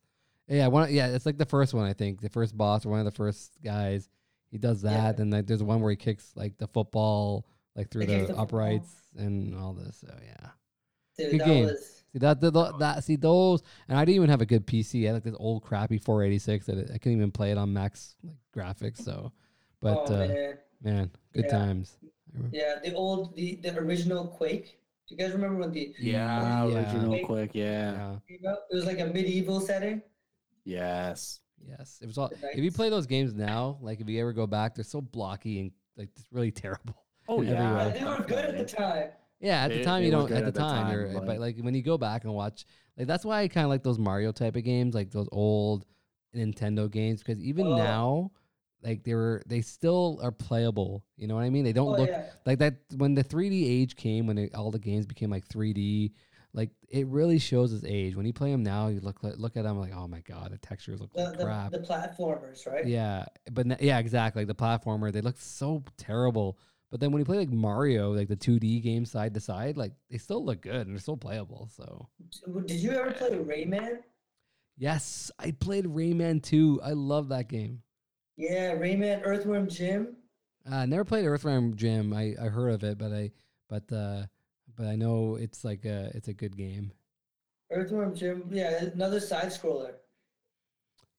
Yeah. One. Yeah. It's like the first one. I think the first boss or one of the first guys. He does Yeah. that, and like there's one where he kicks like the football like through He kicks the, the football. uprights and all this. So yeah. Dude, Good that game. was See that, the, the- that see those, and I didn't even have a good PC. I had like this old crappy 486 that I couldn't even play it on max like graphics. So, but oh, uh, man. man, good Yeah. times. Yeah, the old the, the original Quake. Do you guys remember when the yeah, Yeah. original Quake? quick. Yeah. Yeah. It was like a medieval setting. Yes. Yes, it was all. If you play those games now, like if you ever go back, they're so blocky and like it's really terrible. Oh yeah. But they were good at the time. Yeah, at the They- time you don't. At the at the time, time, you're. but- But like when you go back and watch, like that's why I kind of like those Mario type of games, like those old Nintendo games, because even Oh. now, like they were, they still are playable. You know what I mean? They don't Oh, look yeah. like that when the 3D age came, when it, all the games became like 3D. Like it really shows his age. When you play him now, you look look at him like, oh my god, the textures look The, like the, crap. the platformers, right? Yeah, but yeah, exactly. Like the platformer, they look so terrible. But then when you play like Mario, like the 2D game side to side, like they still look good and they're still playable. So Did you ever play Rayman? yes, I played Rayman 2. I love that game. Yeah, Rayman Earthworm Jim. Uh, I never played Earthworm Jim. I, I heard of it, but I but uh but I know it's like a it's a good game. Earthworm Jim. Yeah, another side scroller.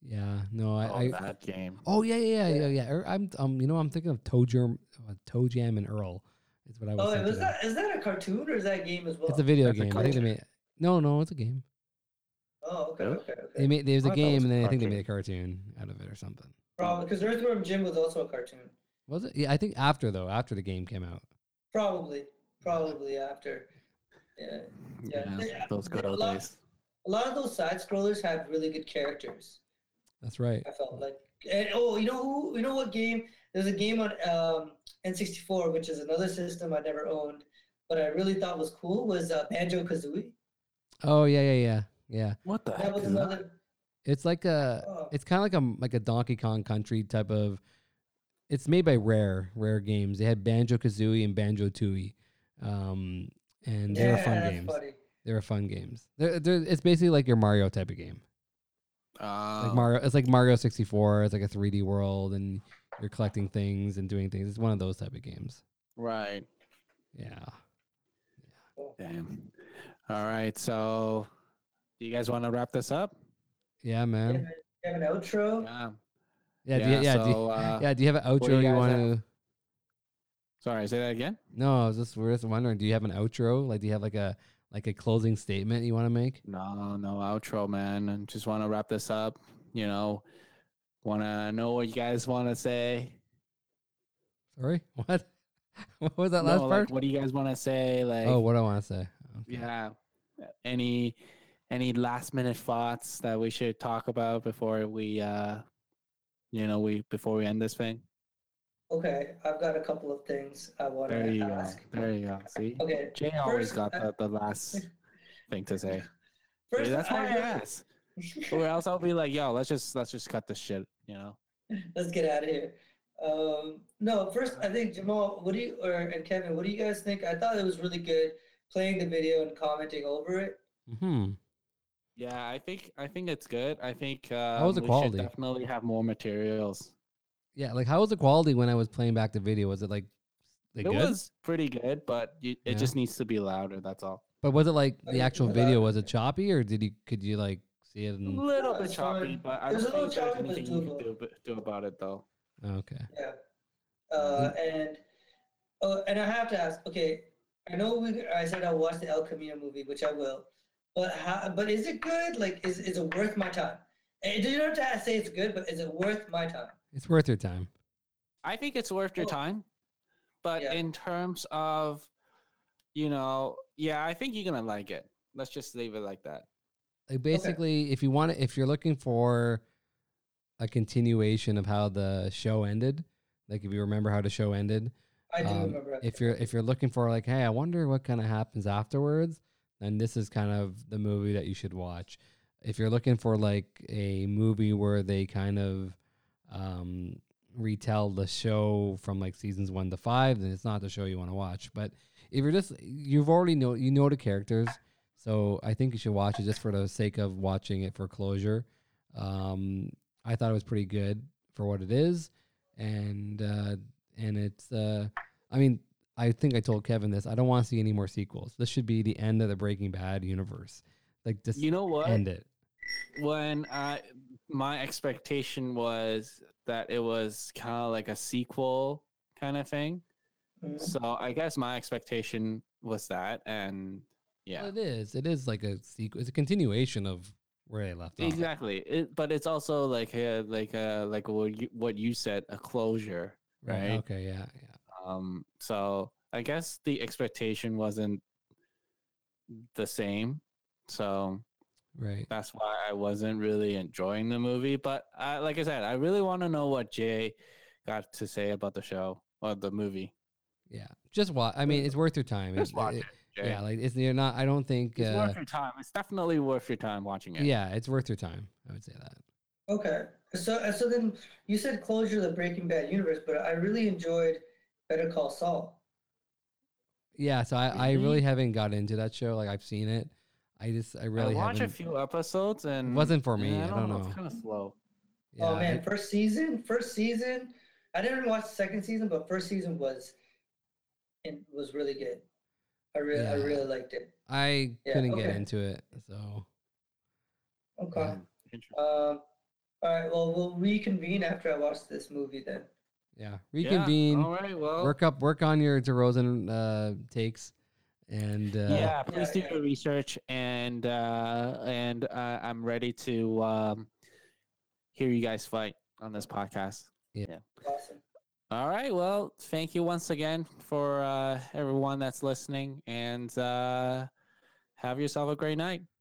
Yeah, no, I, oh, I that game. oh yeah yeah yeah Yeah. yeah. yeah. Er- I'm um you know I'm thinking of ToeJam, uh, ToeJam and Earl. Is what I was Oh, wait, thinking. was of. that is that a cartoon or is that a game as well? It's a video That's game. I think they made no no it's a game. Oh, okay, Really? okay, okay. They made there's I a thought that game and then I think they made a cartoon out of it or something. Probably because Earthworm Jim was also a cartoon. Was it? Yeah, I think after though, after the game came out. Probably, probably after. Yeah, Yeah, Yeah, those good a old lot- days. a lot of those side scrollers have really good characters. That's right. I felt like, and oh, you know who? You know what game? There's a game on um, N64, which is another system I never owned, but I really thought was cool. Was uh, Banjo Kazooie? Oh yeah yeah yeah yeah. What the That heck was is that? another. It's like a Oh. it's kind of like a like a Donkey Kong Country type of. It's made by Rare Rare Games. They had Banjo Kazooie and Banjo Tooie, um, and they were Yeah, fun games. funny. They were fun games. They're, they're, it's basically like your Mario type of game. Like Oh, Mario, it's like Mario sixty four. It's like a three D world, and you're collecting things and doing things. It's one of those type of games. right. Yeah. Damn. All right. So, do you guys want to wrap this up? Yeah, You man. have, you have an outro? Yeah. Yeah, do you, yeah, do you, uh, yeah. Do you have an outro you you, guys want have? to? Sorry, say that again. No, I was just we're just wondering. Do you have an outro? Like, do you have like a like a closing statement you want to make? No, no outro, man. And just want to wrap this up. You know, want to know what you guys want to say. Sorry, what? what was that No, last like, part? what do you guys want to say? Like, oh, what do I want to say? Okay. yeah. Any any last minute thoughts that we should talk about before we uh you know we before we end this thing? Okay, I've got a couple of things I want There to you go. ask. There you go. See? Okay, Jey always got the, the last thing to say. First, See, that's why I I asked. Or else I'll be like, yo, let's just let's just cut this shit, you know? Let's get out of here. Um, no, first I think Jamal, what do you or and Kevin, what do you guys think? I thought it was really good playing the video and commenting over it. Hmm. Yeah, I think I think it's good. I think uh, was the we quality? should definitely have more materials. Yeah, like how was the quality when I was playing back the video? Was it like, like it good? was pretty good, but you, it Yeah. just needs to be louder. That's all. but was it like I the mean, actual video? Was it choppy or did you could you like see it? A In... little bit it's choppy, fine. but I There's don't a little think there's choppy, but anything you can doable. do, ab- do about it though. Okay. Yeah. Uh, and Oh, and I have to ask. Okay, I know we. I said I'll watch the El Camino movie, which I will. But how? But is it good? Like, is is it worth my time? And you don't have to say it's good, but is it worth my time? It's worth your time. I think it's worth your time. But Yeah. in terms of, you know, yeah, I think you're gonna like it. Let's just leave it like that. Like basically, if you want to, if you're looking for a continuation of how the show ended, like if you remember how the show ended, I do um, remember. if you're if you're looking for like, hey, I wonder what kind of happens afterwards, then this is kind of the movie that you should watch. If you're looking for like a movie where they kind of um, retell the show from like seasons one to five, then it's not the show you want to watch. But if you're just you've already know you know the characters, so I think you should watch it just for the sake of watching it for closure. Um, I thought it was pretty good for what it is, and uh, and it's uh, I mean I think I told Kevin this. I don't want to see any more sequels. This should be the end of the Breaking Bad universe. Like just You know what? end it. when I my expectation was that it was kind of like a sequel kind of thing. Mhm. So I guess my expectation was that, and yeah, Well, it is. It is like a sequel. It's a continuation of where they left off. exactly. It, but it's also like a, like a, like what you, what you said, a closure, right? Okay. Yeah. Yeah. Um, so I guess the expectation wasn't the same. So Right. that's why I wasn't really enjoying the movie. But I, like I said, I really want to know what Jey got to say about the show or the movie. Yeah. Just watch. I mean, it's worth your time. Just It- watch it- it, Jey. Yeah. Like it's you're not. I don't think. it's Uh, worth your time. It's definitely worth your time watching it. yeah. It's worth your time. I would say that. Okay. So uh, so then you said closure of the Breaking Bad universe, but I really enjoyed Better Call Saul. Yeah. So I, I Really? really haven't got into that show. Like I've seen it. I just I really I watched a haven't. few episodes and wasn't for yeah, me, I don't know. It's kind of slow. yeah, oh man, it- first season, first season. I didn't watch the second season, but first season was, it was really good. I really, I really liked it. I Yeah, couldn't get into it. So Okay. Yeah. Um. All right. Well, we'll reconvene after I watch this movie then. yeah, Yeah, reconvene. All right. Well. Work up. Work on your DeRozan uh, takes. And uh, yeah, please Yeah, do yeah. your research, and uh, and uh, I'm ready to um, hear you guys fight on this podcast. Yeah. Awesome. All right. Well, thank you once again for uh, everyone that's listening, and uh, have yourself a great night.